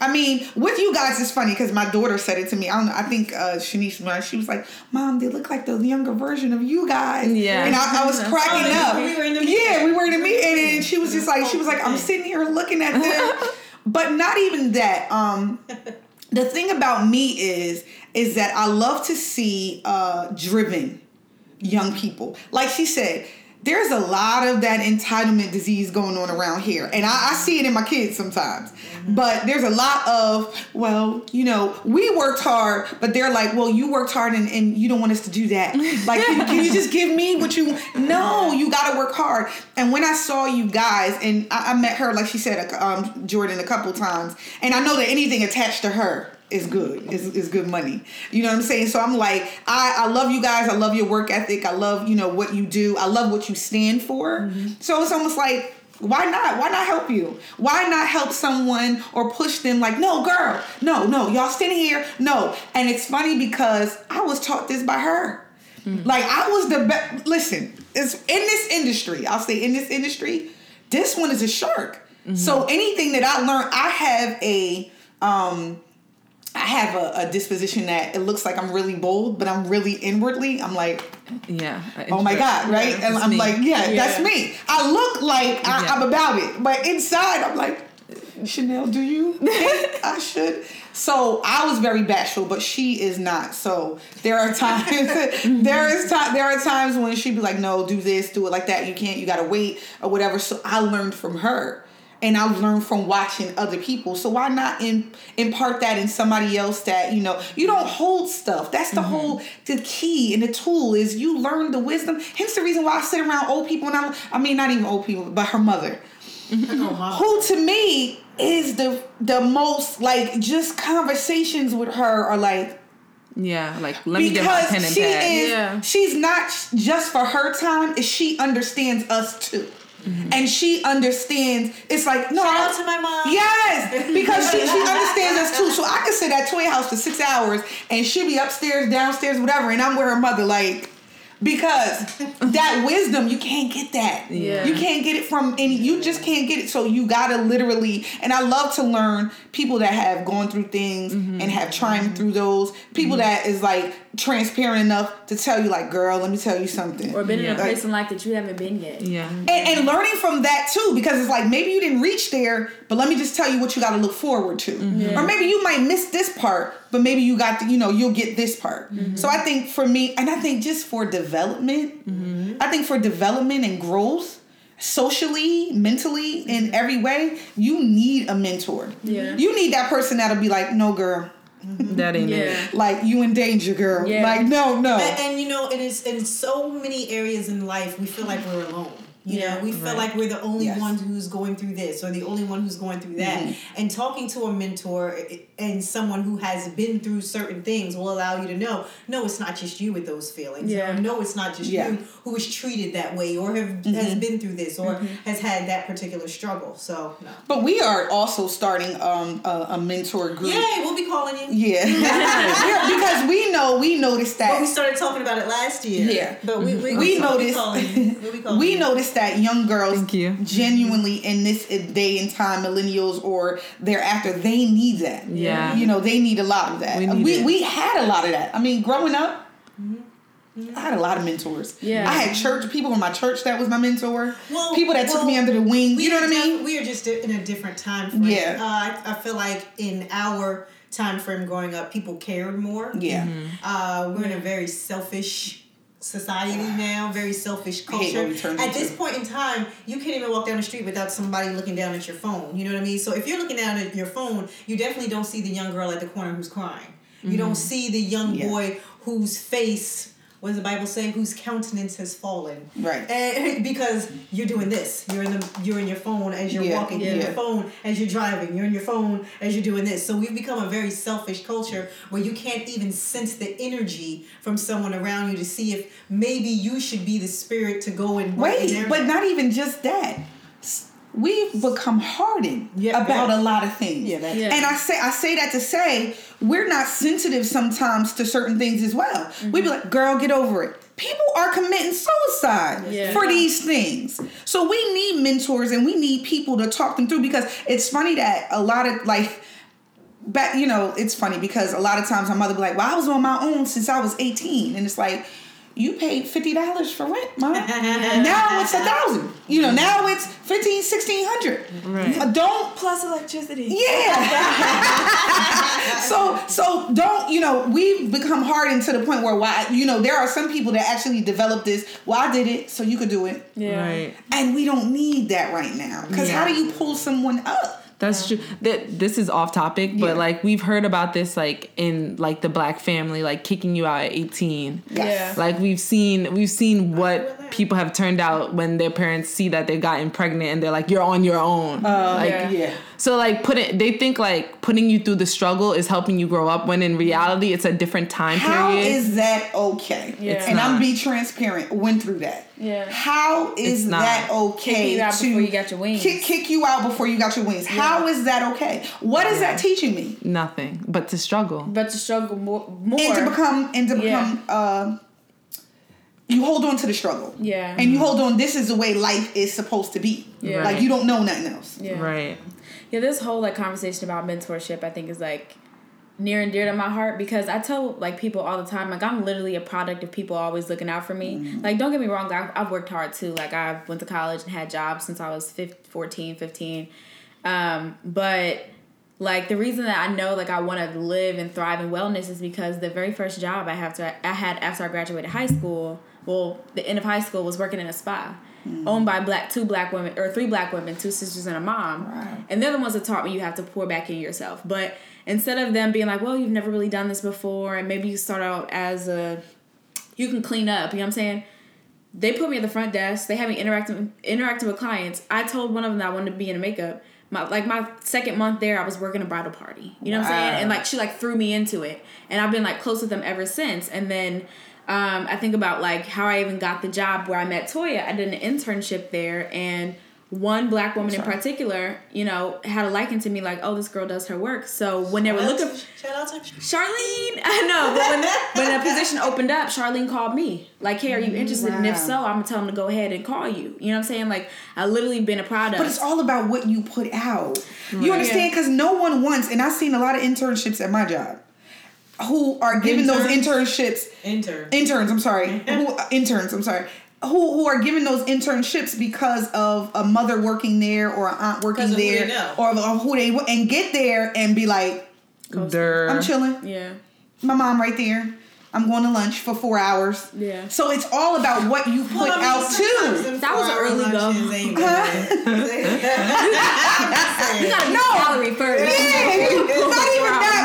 I mean, with you guys, it's funny because my daughter said it to me. I don't know. I think uh, Shanice, when she was like, "Mom, they look like the younger version of you guys." Yeah. and I, I was cracking Oh, up. we were in the meeting. yeah, we were in the meeting, and she was just like, she was like, "I'm sitting here looking at them," but not even that. Um, the thing about me is, is that I love to see uh, driven young people. Like she said, there's a lot of that entitlement disease going on around here. And I, I see it in my kids sometimes. But there's a lot of, well, you know, we worked hard, but they're like, well, you worked hard and, and you don't want us to do that. Like, can, can you just give me what you, no, you got to work hard. And when I saw you guys, and I, I met her, like she said, um, Jordan, a couple times, and I know that anything attached to her is good. Is, is good money. You know what i'm saying? So i'm like I, I love you guys. I love your work ethic. I love you know what you do. I love what you stand for. Mm-hmm. So it's almost like why not? Why not help you? Why not help someone or push them like no girl. No no. Y'all standing here. No. And it's funny because i was taught this by her. Mm. Like i was the best listen it's in this industry i'll say in this industry this one is a shark. Mm-hmm. So anything that i learned i have a um have a, a disposition that it looks like I'm really bold, but I'm really inwardly. I'm like, Yeah. oh my god, right? and I'm me. like, yeah, Yeah. that's me. I look like I, Yeah. I'm about it, but inside I'm like, Chanel, do you think I should? So I was very bashful, but she is not. So there are times, mm-hmm. there is time, there are times when she'd be like, no, do this, do it like that. You can't, you gotta wait or whatever. So I learned from her. And I learn from watching other people. So why not in, impart that in somebody else that you know you don't hold stuff. That's the mm-hmm. whole the key and the tool is you learn the wisdom. Hence the reason why I sit around old people and I I mean not even old people, but her mother, mm-hmm. Oh, who to me is the the most like just conversations with her are like Yeah, like let me get my because pen and she pad. is Yeah. she's not just for her time is she understands us too Mm-hmm. and she understands it's like no Shout out to my mom. yes because she, she understands us too so i can sit at toy house for six hours and she'll be upstairs downstairs whatever and i'm with her mother like because that wisdom you can't get that. Yeah. you can't get it from any you just can't get it. So you gotta literally and i love to learn people that have gone through things mm-hmm. and have triumphed mm-hmm. through those. People mm-hmm. that is like transparent enough to tell you like girl let me tell you something. Or been in a place in life that you haven't been yet. yeah. and, and learning from that too because it's like maybe you didn't reach there but let me just tell you what you got to look forward to. Yeah. or maybe you might miss this part but maybe you got to, you know you'll get this part. Mm-hmm. So i think for me and i think just for development mm-hmm. i think for development and growth socially mentally in every way you need a mentor. Yeah. you need that person that'll be like no girl. Mm-hmm. That ain't it. Like you in danger girl. Yeah. like no no. And, and, you know, it is in so many areas in life we feel like we're alone. You Yeah. know, we feel like we're the only Yes. one who's going through this or the only one who's going through that. Mm-hmm. And talking to a mentor and someone who has been through certain things will allow you to know, no, it's not just you with those feelings. Yeah. Or no, it's not just Yeah. you was treated that way or have has mm-hmm. been through this or mm-hmm. has had that particular struggle. So no. but we are also starting um, a, a mentor group Yay, we'll be calling you. Yeah. Because we know we noticed that. But we started talking about it last year. Yeah. But we, we, We we'll be noticed-. We'll calling we noticed that young girls Thank you. genuinely in this day and time, millennials or thereafter, they need that. Yeah. You know, they need a lot of that. We We we, had a lot of that. I mean, growing up, I had a lot of mentors. Yeah. I had church people in my church that was my mentor. Well, people that took me under the wing. You know what I mean? we are just in a different time frame. Yeah. Uh, I, I feel like in our time frame growing up, people cared more. Yeah. Uh, we're in a very selfish society now, very selfish culture. what we turned At this point in time, you can't even walk down the street without somebody looking down at your phone. You know what I mean? So if you're looking down at your phone, you definitely don't see the young girl at the corner who's crying. You don't see the young Mm-hmm. Yeah. boy whose face, what does the Bible say, whose countenance has fallen. Right. Eh, and because you're doing this, you're in the you're in your phone as you're Yeah, walking, you're in your phone as you're driving, you're in your phone as you're doing this. So we've become a very selfish culture where you can't even sense the energy from someone around you to see if maybe you should be the spirit to go and Wait, but not even just that. We've become hardened Yeah, about yeah. a lot of things. Yeah, Yeah. And I say I say that to say we're not sensitive sometimes to certain things as well. We'd be like, girl, get over it. People are committing suicide for these things. So we need mentors and we need people to talk them through because it's funny that a lot of like back you know it's funny because a lot of times my mother be like well i was on my own since i was 18 and it's like you paid $50 for rent mom now it's a thousand you know now it's 15 1600 Right. Uh, don't Plus electricity. yeah. so so don't you know we've become hardened to the point where why you know there are some people that actually develop this well i did it so you could do it Yeah. Right. and we don't need that right now because how do you pull someone up That's true. That this is off topic, but Yeah. like we've heard about this like in like the black family, like kicking you out at eighteen. Yeah. Like we've seen we've seen what people have turned out when their parents see that they've gotten pregnant and they're like, You're on your own. like yeah. yeah so like put it they think like putting you through the struggle is helping you grow up when in reality it's a different time How period. is that okay? Yeah. And I'm be transparent. Went through that. Yeah. How is It's not. that okay Kicking you out to before you got your wings. Kick, kick you out before you got your wings? How is that okay? What is that teaching me? Nothing. But to struggle. But to struggle more, more. And to become and to Yeah. become uh you hold on to the struggle. Yeah. And you hold on, this is the way life is supposed to be. Yeah. Like you don't know nothing else. yeah. Right. Yeah, this whole like conversation about mentorship, I think, is like near and dear to my heart because I tell like people all the time, like I'm literally a product of people always looking out for me. Like, don't get me wrong, I've, I've worked hard too. Like, I went to college and had jobs since I was 15, 14, 15. Um, but like the reason that I know like I want to live and thrive in wellness is because the very first job I have to I had after I graduated high school, well, the end of high school was working in a spa. Mm. owned by black two black women or three black women, two sisters and a mom. Right. And they're the ones that taught me you have to pour back in yourself. But instead of them being like, well, you've never really done this before, and maybe you start out as a, you can clean up. You know what I'm saying? They put me at the front desk. They had me interacting interacting with clients. I told one of them that I wanted to be in makeup. My like my second month there, I was working a bridal party. You know what I'm saying? And like she like threw me into it, and I've been like close with them ever since. And then um, I think about like how I even got the job where I met Toya. I did an internship there, and one black woman in particular, you know, had a liking to me like, oh, this girl does her work. So when they were looking, Shout out to Charlene, I know, but when when a position opened up, Charlene called me like, hey, are you interested? And if so, I'm gonna tell them to go ahead and call you. You know what I'm saying? Like I literally been a product. But it's all about what you put out. You understand? Because no one wants, and I've seen a lot of internships at my job who are given those internships Intern. interns i'm sorry who uh, interns i'm sorry who, who are given those internships because of a mother working there or an aunt working Because of who there they know. or, or who they and get there and be like Durr. i'm chilling yeah. my mom right there i'm going to lunch for four hours Yeah. so it's all about what you put out too That was an early go. You gotta be No. salary first. Yeah, not even that, but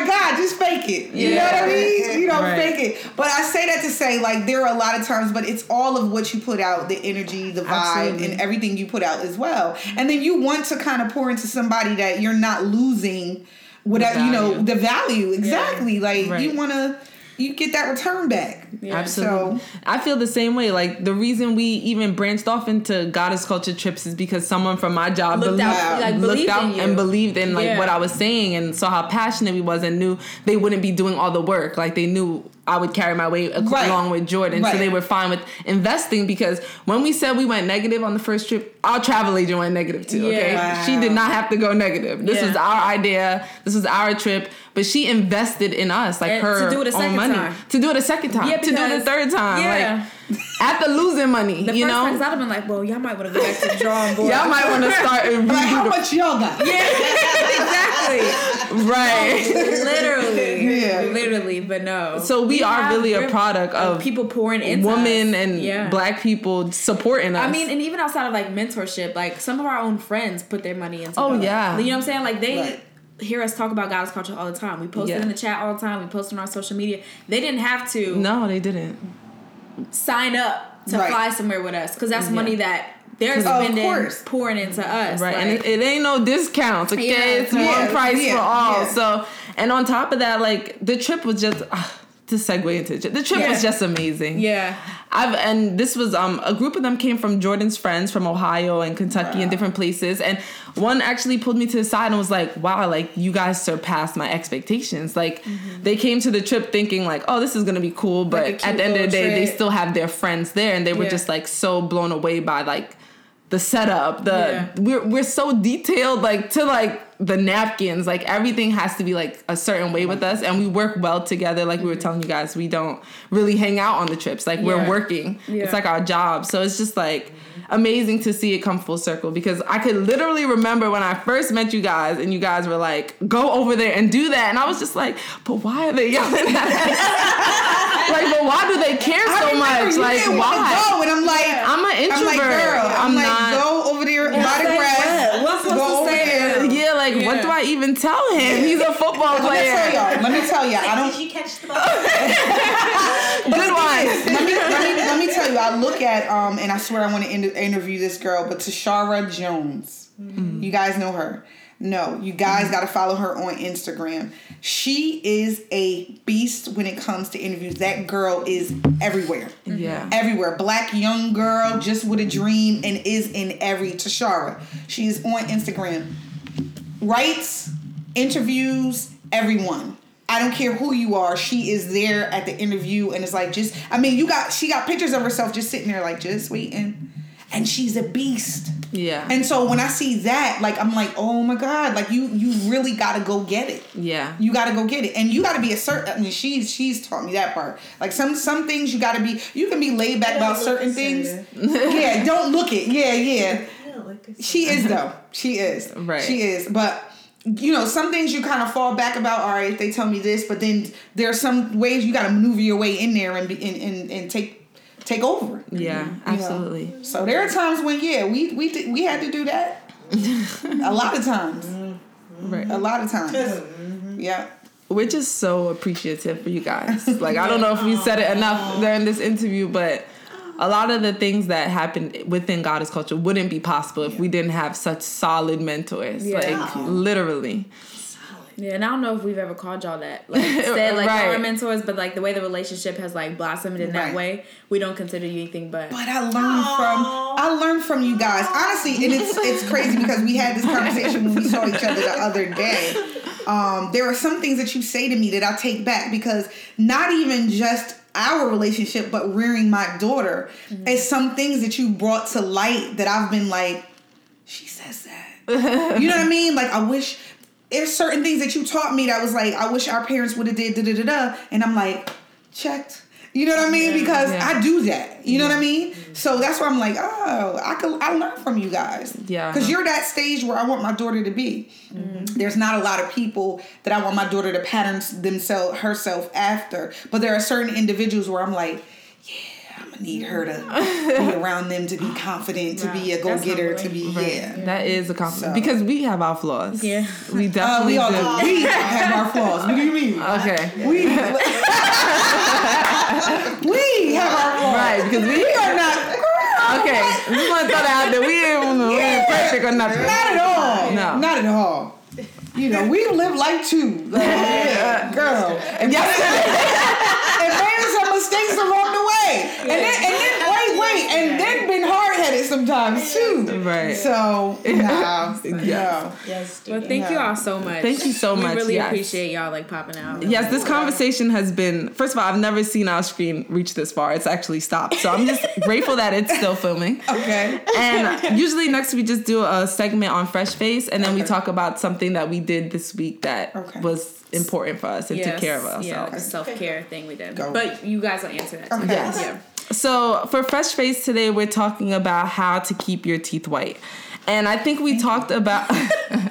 my God, just fake it. You know what I mean? You know, Right. fake it. But I say that to say, like, there are a lot of times, but it's all of what you put out, the energy, the vibe, Absolutely. and everything you put out as well. And then you want to kind of pour into somebody that you're not losing without, you know, the value. Exactly. Like you want to, you get that return back. Yeah. Absolutely. So- I feel the same way. Like the reason we even branched off into goddess culture trips is because someone from my job Looked believed, out- like, looked out in and believed in like Yeah. what I was saying and saw how passionate we was and knew they wouldn't be doing all the work. Like they knew I would carry my weight Right. along with Jordan. Right. So they were fine with investing because when we said we went negative on the first trip, our travel agent went negative too. Okay. Yeah. She did not have to go negative. This Yeah. was our idea. This was our trip. But she invested in us, like And her to do it a own second money. time. To do it a second time. Yeah, to do it a third time. Yeah. Like after losing money, The you know, times I'd have been like, well, y'all might want to go back to the drawing board. y'all might want to start and Like, how redo the much y'all got? exactly. right. literally. Yeah. Literally, but no. So we are have- really a product of people pouring in women us. and Yeah. black people supporting us. I mean, and even outside of like mentorship, like some of our own friends put their money into. Oh, it. yeah. you know what I'm saying? Like they Right. hear us talk about goddess culture all the time. We post it in the chat all the time. We post it on our social media. They didn't have to no, they didn't. Sign up to Right. fly somewhere with us because that's money that they're Of spending course. pouring into us. Right, Like, and it, it ain't no discounts. Okay, Yeah. it's Yeah, one price yeah, for all. yeah. So, and on top of that, like the trip was just ah, to segue into the trip. The trip Yeah. was just amazing. yeah, I've and this was um a group of them came from Jordan's friends from Ohio and Kentucky and different places and one actually pulled me to the side and was like wow like you guys surpassed my expectations like they came to the trip thinking like oh this is gonna be cool but Mm-hmm. Like at the end of the day they still have their friends there and they were Yeah. just like so blown away by like the setup the Yeah. we're we're so detailed like to like the napkins like everything has to be like a certain way with us and we work well together like we were mm-hmm. telling you guys we don't really hang out on the trips like we're Yeah. working Yeah. it's like our job so it's just like amazing to see it come full circle because i could literally remember when i first met you guys and you guys were like go over there and do that and i was just like but why are they yelling at us like but why do they care so remember much you like didn't wanna why Go, and I'm like, i'm an introvert I'm like, girl, I'm, I'm like, not go over there by the grass. What's supposed go to over there. yeah, like what do I even tell him? He's a football player. Let me tell y'all. Let me tell y'all. I don't. Did you catch the ball? Good one. let me let me let me tell you. I look at um, and I swear I want to inter- interview this girl, but Tashara Jones. Mm-hmm. You guys know her. No, you guys mm-hmm. got to follow her on Instagram. She is a beast when it comes to interviews. That girl is everywhere. Mm-hmm. Yeah. Everywhere. Black young girl just with a dream and is in every Tashara. She is on Instagram. Writes, interviews, everyone. I don't care who you are. She is there at the interview and it's like just I mean, you got she got pictures of herself just sitting there like just waiting. And she's a beast. Yeah. And so when I see that, like I'm like, oh my God, like you you really gotta go get it. yeah. You gotta go get it, and you gotta be a certain. I mean, she's she's taught me that part. Like some some things you gotta be. You can be laid back about certain things. yeah, don't look it. Yeah, yeah. Yeah, like She is though. She is. Right. She is. But you know, some things you kind of fall back about. All right, if they tell me this, but then there are some ways you gotta maneuver your way in there and be and and, and take take over. Yeah, you know? absolutely. So there are times when yeah, we we did, we had to do that. a lot of times. Right. A lot of times. Mm-hmm. Yeah. We're just so appreciative for you guys. Like I don't know if we said it enough during this interview, but a lot of the things that happen within goddess culture wouldn't be possible if we didn't have such solid mentors. Yeah. Like literally. Yeah, and I don't know if we've ever called y'all that. Like said like Right. our mentors, but like the way the relationship has like blossomed in that Right. way, we don't consider you anything but But I learned from I learned from you guys. Honestly, and it's it's crazy because we had this conversation when we saw each other the other day. Um, there are some things that you say to me that I take back because not even just our relationship, but rearing my daughter, mm-hmm. is some things that you brought to light that I've been like, she says that. you know what I mean? Like I wish there's certain things that you taught me that was like, I wish our parents would have did da da da da, and I'm like, checked. You know what I mean? Because Yeah. I do that. You know what I mean? So that's why I'm like, oh, I could I learn from you guys. Yeah. Because you're that stage where I want my daughter to be. Mm-hmm. There's not a lot of people that I want my daughter to pattern themselves herself after, but there are certain individuals where I'm like, yeah, I'm gonna need her to be around them to be confident, to be a go getter, to humbling. be yeah. That is a compliment. So- Because we have our flaws. Yeah. We Uh, definitely we all do. we have our flaws. What do you mean? Okay. We we have our flaws. Right, because we We are not. Okay, we just want to throw that out there. We ain't, we ain't perfect or nothing. Not at all. No. Not at all. You know, we live life too. Like, yeah, girl. And Yes, and made some mistakes along the way. And then, and then wait, wait, and then been hard headed sometimes too. Right. So, no. no. Yes. Well, thank you all so much. Thank you so we much, really yes. appreciate y'all like popping out. Yes, this conversation has been. First of all, I've never seen our screen reach this far. It's actually stopped, so I'm just grateful that it's still filming. Okay. And usually next we just do a segment on Fresh Face, and then we talk about something that we did this week that Okay. was important for us and Yes, took care of ourselves. Yeah, like a self care thing we did. Go. But you guys will answer that. too. Okay. Yes. Yeah. So for Fresh Face today, we're talking about how to keep your teeth white. And I think we talked about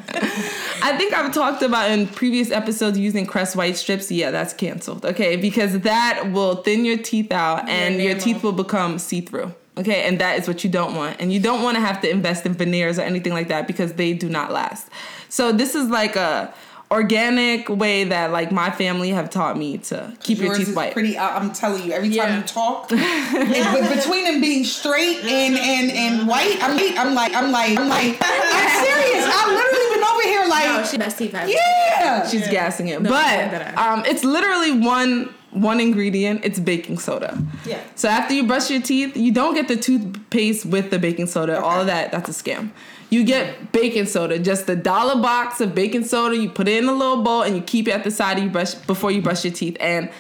I think I've talked about in previous episodes using Crest white strips. Yeah, that's canceled. Okay, because that will thin your teeth out and your enamel. teeth will become see-through. Okay, and that is what you don't want. And you don't want to have to invest in veneers or anything like that because they do not last. So this is like a organic way that like my family have taught me to keep your teeth is white. Pretty. I- I'm telling you, every time Yeah. you talk, and between them being straight and and and white, I'm I'm like I'm like I'm like I'm serious. I've literally been over here like she best teeth ever. yeah. She's gassing it. No, but um, it's literally one one ingredient. It's baking soda. Yeah. So after you brush your teeth, you don't get the toothpaste with the baking soda. All of that, that's a scam. You get baking soda, just the dollar box of baking soda. You put it in a little bowl and you keep it at the side of you brush before you brush your teeth. And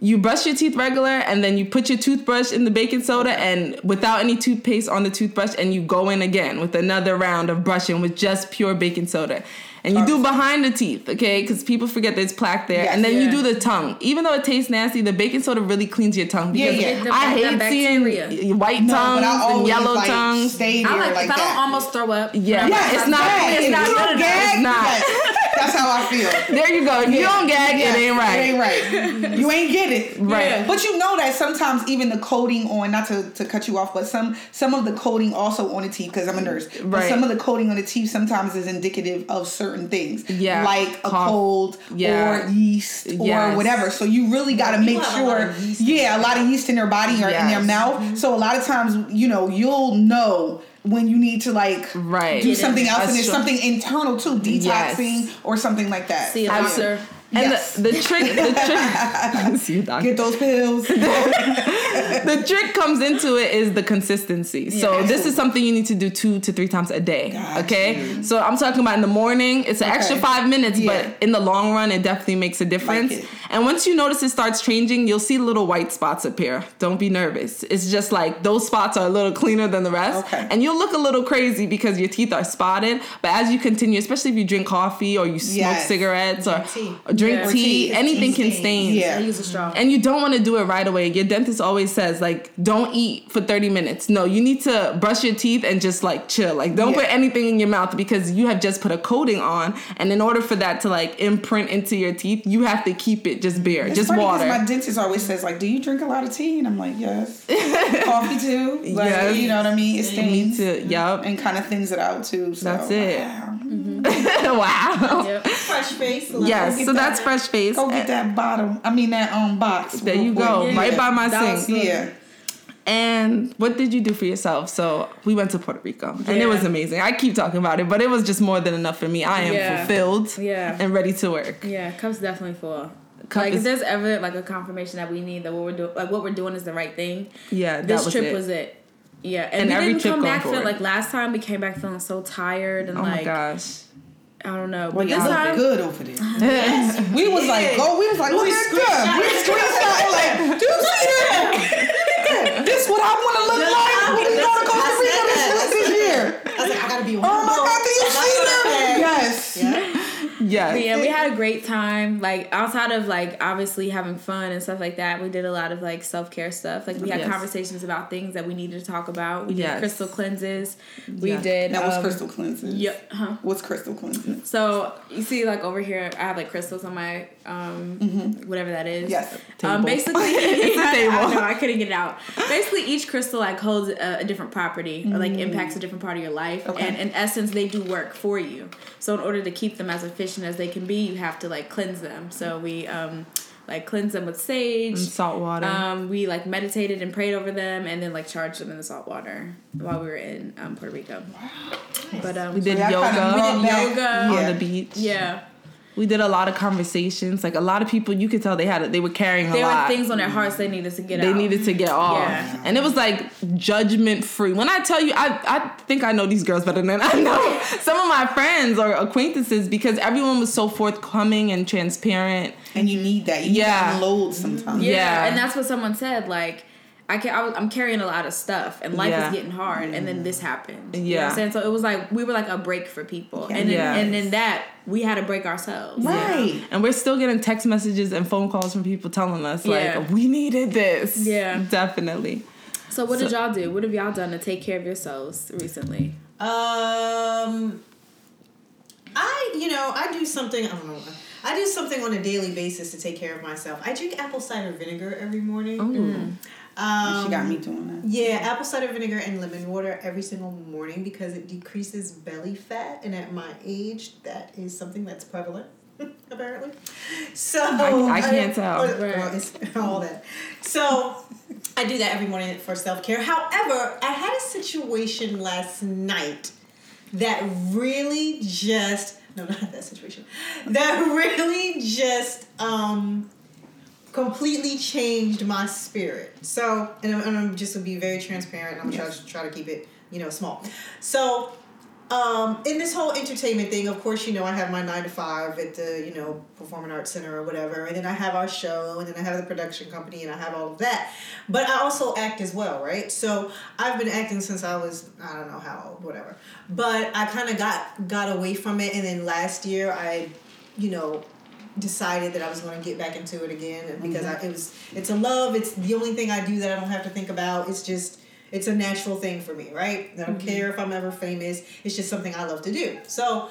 you brush your teeth regular and then you put your toothbrush in the baking soda and without any toothpaste on the toothbrush and you go in again with another round of brushing with just pure baking soda. And you do behind the teeth, okay? Because people forget there's plaque there. Yes. and then you do the tongue. Even though it tastes nasty, the baking soda really cleans your tongue. Yeah, Because yeah. The- I hate bacteria. seeing white No, tongues but and yellow like tongues. stay there I like, like if I don't almost throw up. Yeah. when I'm Yes, outside, it's not you good don't enough. gag, It's not. Yes. That's how I feel. There you go. If you don't gag, Yes, it ain't right. It ain't right. You ain't get it. Right. Yeah. But you know that sometimes even the coating on not to, to cut you off, but some some of the coating also on the teeth because I'm a nurse. But Right. some of the coating on the teeth sometimes is indicative of certain things. Yeah. Like a Cough. cold Yeah. or yeast or whatever. So you really got to make People a sure. of yeast in Yeah, a lot of yeast in their body or in their Yes. mouth. Mm-hmm. So a lot of times, you know, you'll know when you need to like Right. do Get something there. else and A it's str- something internal too, detoxing Yes. or something like that. See a I've- doctor. And Yes. the, the trick, the trick, see you. Get those pills. the trick comes into it is the consistency. So Yeah. this is something you need to do two to three times a day. Got okay. you. So I'm talking about in the morning. It's an Okay. extra five minutes, Yeah. but in the long run, it definitely makes a difference. it. and once you notice it starts changing, you'll see little white spots appear. Don't be nervous. It's just like those spots are a little cleaner than the rest, Okay. and you'll look a little crazy because your teeth are spotted. But as you continue, especially if you drink coffee or you smoke Yes. cigarettes or drink Yeah. tea, Tea, anything tea can stain. Yeah. I use a straw. And you don't want to do it right away. Your dentist always says like, don't eat for 30 minutes. No, you need to brush your teeth and just like chill. Like don't Yeah. put anything in your mouth because you have just put a coating on and in order for that to like imprint into your teeth, you have to keep it just bare, It's just funny 'cause water. My dentist always says like, "Do you drink a lot of tea?" And I'm like, "Yes." Coffee too. Like, Yes. You know what I mean? It stains. Me stains too. Yup. and kind of thins it out too. So, That's it. wow. wow. Yep. Fresh face. Yes, so that- that's fresh face. Go get that bottom. I mean that um box. There you go, quick. right by my That was sink. Yeah. And what did you do for yourself? So we went to Puerto Rico, and Yeah. it was amazing. I keep talking about it, but it was just more than enough for me. I am Yeah. fulfilled Yeah. and ready to work. Yeah, cup's definitely full. Cup like is- if there's ever like a confirmation that we need that what we're doing like what we're doing is the right thing. Yeah, that This was trip it. was it. Yeah, and, And we every didn't trip come back feeling like last time. We came back feeling so tired and Oh like my gosh. I don't know. Well, But y'all this look time, good over there. We was like, go. We was like, look We at that. We screenshot like, do you see that? this is what I want to look like when we go to Costa Rica this, this year. I was like, I gotta be. Oh my God, do you see that? Yes. Yeah. But yeah, we had a great time. Like outside of like obviously having fun and stuff like that, we did a lot of like self care stuff. Like we had Yes. conversations about things that we needed to talk about. We Yes. did crystal cleanses. We Yeah. did. Now, what's um, crystal cleanses? Yep. Huh. What's crystal cleanses? So you see, like over here, I have like crystals on my um whatever that is. Yes. Um, basically, It's a I, table. I know I couldn't get it out. Basically, each crystal like holds a, a different property or like impacts a different part of your life, Okay. and in essence, they do work for you. So in order to keep them as efficient as they can be, you have to like cleanse them. So we um like cleanse them with sage. And salt water. Um, we like meditated and prayed over them, and then like charged them in the salt water while we were in um, Puerto Rico. Wow. But um, we did y'all yoga we did yoga. on the beach. yeah. We did a lot of conversations. Like a lot of people, you could tell they had it. They were carrying a There were things on their hearts they needed to get they out. needed to get off, Yeah. and it was like judgment free. When I tell you, I I think I know these girls better than I know some of my friends or acquaintances because everyone was so forthcoming and transparent. And you need that. You Yeah. need to unload sometimes. yeah. Yeah. and that's what someone said. Like, I can, I was, I'm carrying a lot of stuff, and life Yeah. is getting hard, and then this happened. You know what Yeah. I'm saying? So it was like we were like a break for people, and then, Yes. and then that we had to break ourselves. Right. And we're still getting text messages and phone calls from people telling us Yeah. like we needed this. Yeah. definitely. So what did y'all do? What have y'all done to take care of yourselves recently? Um, I you know I do something I don't know. I do something on a daily basis to take care of myself. I drink apple cider vinegar every morning. Ooh. Um, she got me doing that. Yeah, apple cider vinegar and lemon water every single morning because it decreases belly fat, and at my age, that is something that's prevalent. Apparently, so I- I can't tell. or- it's all that. So I do that every morning for self care. However, I had a situation last night that really just no, not that situation. That really just um completely changed my spirit. So, and I'm, and I'm just gonna be very transparent. I'm Yes. trying to try to keep it, you know, small. So, um, in this whole entertainment thing, of course, you know, I have my nine to five at the, you know, Performing Arts Center or whatever, and then I have our show, and then I have the production company, and I have all of that. But I also act as well, right? So I've been acting since I was, I don't know how old, whatever. But I kind of got got away from it, and then last year I, you know, decided that I was going to get back into it again because I, it was it's a love it's the only thing I do that I don't have to think about. It's just it's a natural thing for me right? I don't care if I'm ever famous. It's just something I love to do. So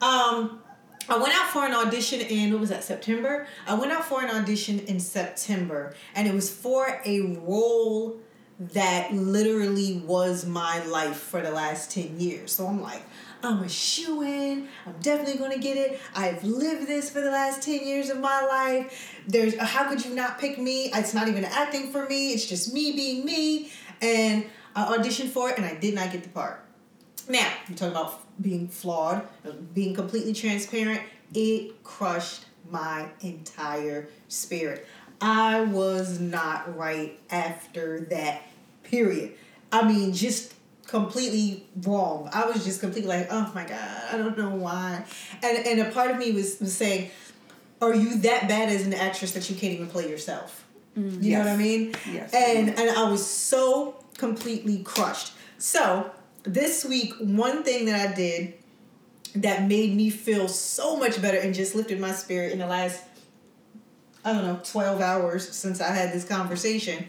um I went out for an audition in what was that September? I went out for an audition in September and it was for a role that literally was my life for the last 10 years. So I'm like I'm a shoe in. I'm definitely going to get it. I've lived this for the last 10 years of my life. There's uh, how could you not pick me? It's not even acting for me. It's just me being me. And I auditioned for it and I did not get the part. Now, I'm talking about being flawed, uh, being completely transparent. It crushed my entire spirit. I was not right after that, period. I mean, just completely wrong. I was just completely like, oh my God, I don't know why. And, and a part of me was, was saying, are you that bad as an actress that you can't even play yourself? Mm. You know what I mean? Yes. And and I was so completely crushed. So this week, one thing that I did that made me feel so much better and just lifted my spirit in the last I don't know, 12 hours since I had this conversation.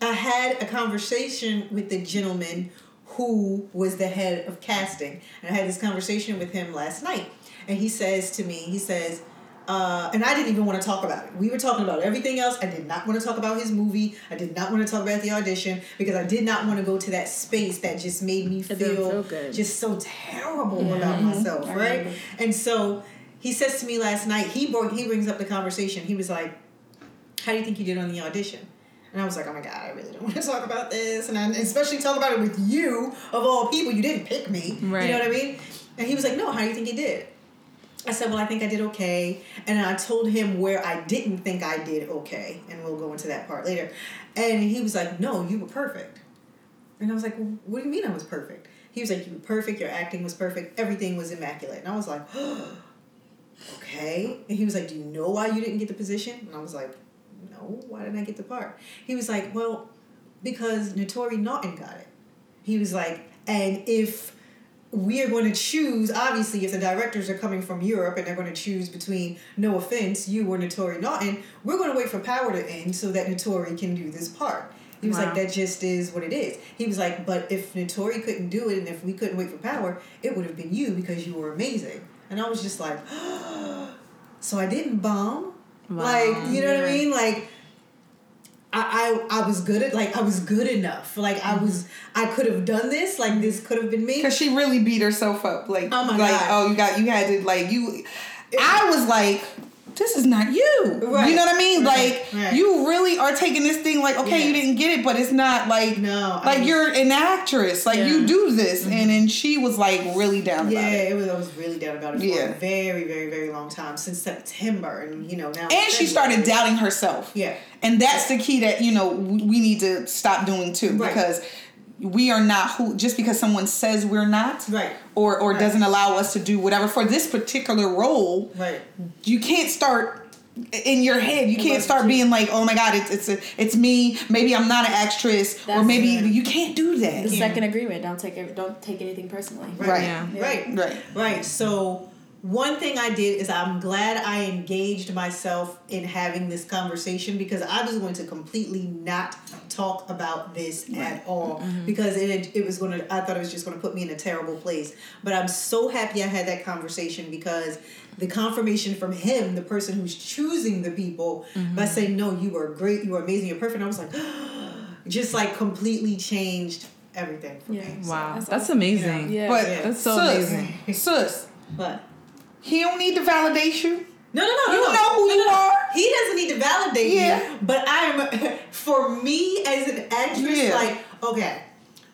I had a conversation with the gentleman who was the head of casting. And I had this conversation with him last night. And he says to me, he says, uh, and I didn't even want to talk about it. We were talking about everything else. I did not want to talk about his movie. I did not want to talk about the audition because I did not want to go to that space that just made me feel, just so terrible about myself, right? And so he says to me last night, he brought, he brings up the conversation. He was like, "How do you think you did on the audition?" And I was like, "Oh my god, I really don't want to talk about this, and I, especially talk about it with you of all people. You didn't pick me, Right. you know what I mean?" And he was like, "No, how do you think you did?" I said, "Well, I think I did okay," and I told him where I didn't think I did okay, and we'll go into that part later. And he was like, "No, you were perfect." And I was like, well, "What do you mean I was perfect?" He was like, "You were perfect. Your acting was perfect. Everything was immaculate." And I was like, "Okay." And he was like, "Do you know why you didn't get the position?" And I was like, "No. Why didn't I get the part?" He was like, "Well, because Naturi Naughton got it." He was like, "And if." we are going to choose obviously if the directors are coming from Europe and they're going to choose between no offense you or Naturi Naughton we're going to wait for power to end so that Naturi can do this part he was Wow. like that just is what it is he was like but if Naturi couldn't do it and if we couldn't wait for power it would have been you because you were amazing and I was just like so I didn't bomb like you know what I mean like I, I I was good at like I was good enough like I was mm-hmm. I could have done this like this could have been me Because she really beat herself up. Like, Oh my like, God. oh, you got, you had to, like, you. I was like, this is not you. Right. You know what I mean? Right. Like, Right. you really are taking this thing like, okay, Yeah. you didn't get it, but it's not like, No, I like you're an actress. Like, you do this. And mm-hmm. then she was like really down Yeah, about it. it was. I was really down about it for Yeah. a very, very, very long time since September, and you know now. And she started doubting herself. Yeah. And that's the key that, you know, we we need to stop doing too. Because we are not who, just because someone says we're not. Right. Or, or Right. doesn't allow us to do whatever for this particular role. Right. you can't start in your head. You can't start being like, "Oh my God, it's it's a, it's me." Maybe I'm not an actress, or maybe it. you can't do that. The Yeah. second agreement. Don't take it. Don't take anything personally. Right. Yeah. Right. Right. Right. So one thing I did is I'm glad I engaged myself in having this conversation because I was going to completely not talk about this at all mm-hmm. because it it was going to I thought it was just going to put me in a terrible place. But I'm so happy I had that conversation because the confirmation from him, the person who's choosing the people, by mm-hmm. saying no, you are great, you are amazing, you're perfect. I was like, just like completely changed everything for Yeah. me. So, Wow, That's that's, awesome. amazing. Yeah. But Yeah. That's so sus, amazing. sus, but. He don't need to validate you. No, no, no. You no, know who no, you no. are. He doesn't need to validate Yeah. me, but I'm for me as an actress. Yeah. Like, okay,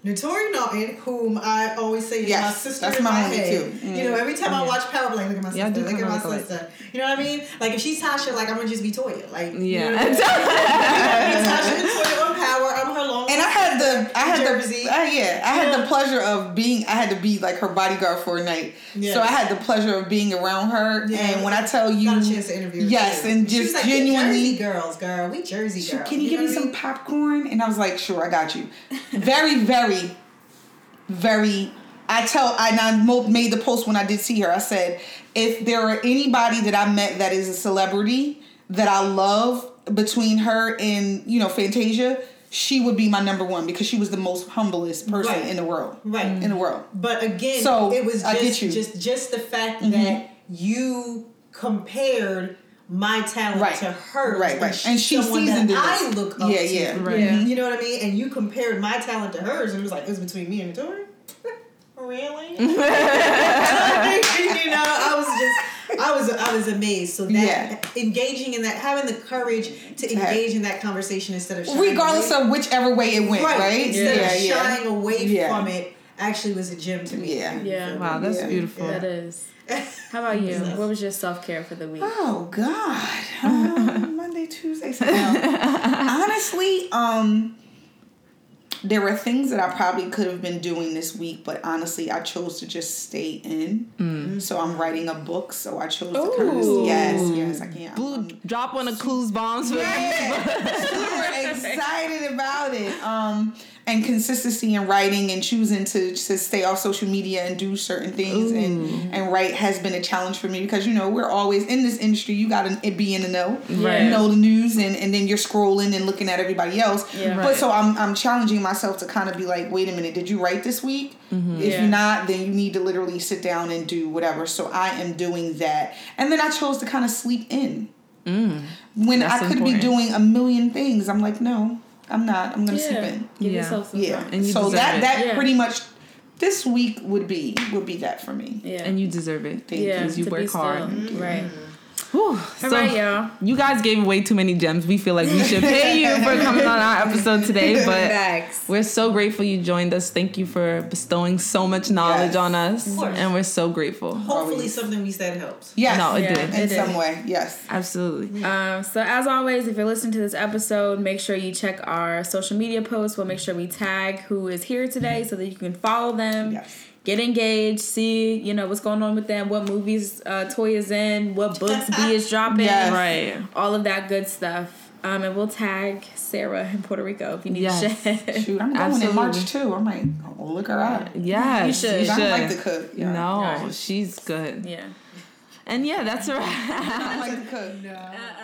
Naturi Naughton, whom I always say is Yes, my sister that's in my my, head. too. You know, every time I watch Power, like, look at my sister, look at my sister. You know what I mean? Like if she's Tasha, like I'm gonna just be Toya. Like, you Yeah. know what I mean? Tasha and Toya on Power. I'm her long. And I had the, I had Jersey. the, uh, yeah, I had Yeah. the pleasure of being, I had to be like her bodyguard for a night. Yeah. So I had the pleasure of being around her. Yeah. And when I tell you, got a chance to interview. yes, and just like, genuinely, girls, girl. We Jersey girls. can you, give me some popcorn? And I was like, sure, I got you. Very, very, very. I tell, I, and I made the post when I did see her. I said, if there are anybody that I met that is a celebrity that I love between her and you know Fantasia, she would be my number one because she was the most humblest person Right. in the world. Right. in the world. But again, So, it was I just get you. Mm-hmm. just just the fact that you compared my talent Right. to hers, Right, right. she's And she someone seasoned that. I look up Yeah, to. yeah. Right. Yeah. You know what I mean? And you compared my talent to hers, and it was like it was between me and Tori. really? you know, I was just. I was I was amazed. So that Yeah. engaging in that, having the courage to engage in that conversation instead of shying Regardless away- of whichever way it went, right? right, instead Yeah, of yeah. shying away Yeah. from it, actually was a gem to me. Yeah. Yeah. Wow, that's Yeah. beautiful. That is. How about you? What was your self care for the week? Oh God. Um, Monday, Tuesday, Sunday. Honestly, um there were things that I probably could have been doing this week, but honestly, I chose to just stay in. So I'm writing a book, so I chose to kind of Ooh. yes, yes, I can't. Blue, I'm drop one of Clues bombs. For super excited about it. Um, and consistency in writing and choosing to, to stay off social media and do certain things and and write has been a challenge for me because you know we're always in this industry you got to be in the know Right. you know the news and, and then you're scrolling and looking at everybody else Yeah. but Right. so I'm, I'm challenging myself to kind of be like wait a minute did you write this week mm-hmm. if Yeah. you're not then you need to literally sit down and do whatever so I am doing that and then I chose to kind of sleep in mm. when That's I could important. be doing a million things I'm like no I'm not I'm gonna sleep in Give Yeah. yourself some yeah. time. And you so that it. that Yeah. pretty much this week would be would be that for me. Yeah. And you deserve it. Thank you. yeah, Because you work be hard. still. Right. Whew. So, right, y'all. You guys gave away too many gems. We feel like we should pay you for coming on our episode today, but Facts. we're so grateful you joined us. Thank you for bestowing so much knowledge Yes. on us, Of course. and we're so grateful. Hopefully, Always. something we said helps. Yes. No, it Yeah. did. in It did. some way. Yes. Absolutely. Um, so as always, if you're listening to this episode, make sure you check our social media posts. We'll make sure we tag who is here today so that you can follow them. Yes. Get engaged, see you know what's going on with them, what movies uh, Toy is in, what books B is dropping, Yes. Right. all of that good stuff. Um, and we'll tag Sarah in Puerto Rico if you need Yes. to share. Shoot, I'm going Absolutely. in March too. I might look her up. Yeah, You should. You I should. don't like to cook. Yeah. No, Right. she's good. yeah. And yeah, that's right. I don't like to cook. Uh-uh.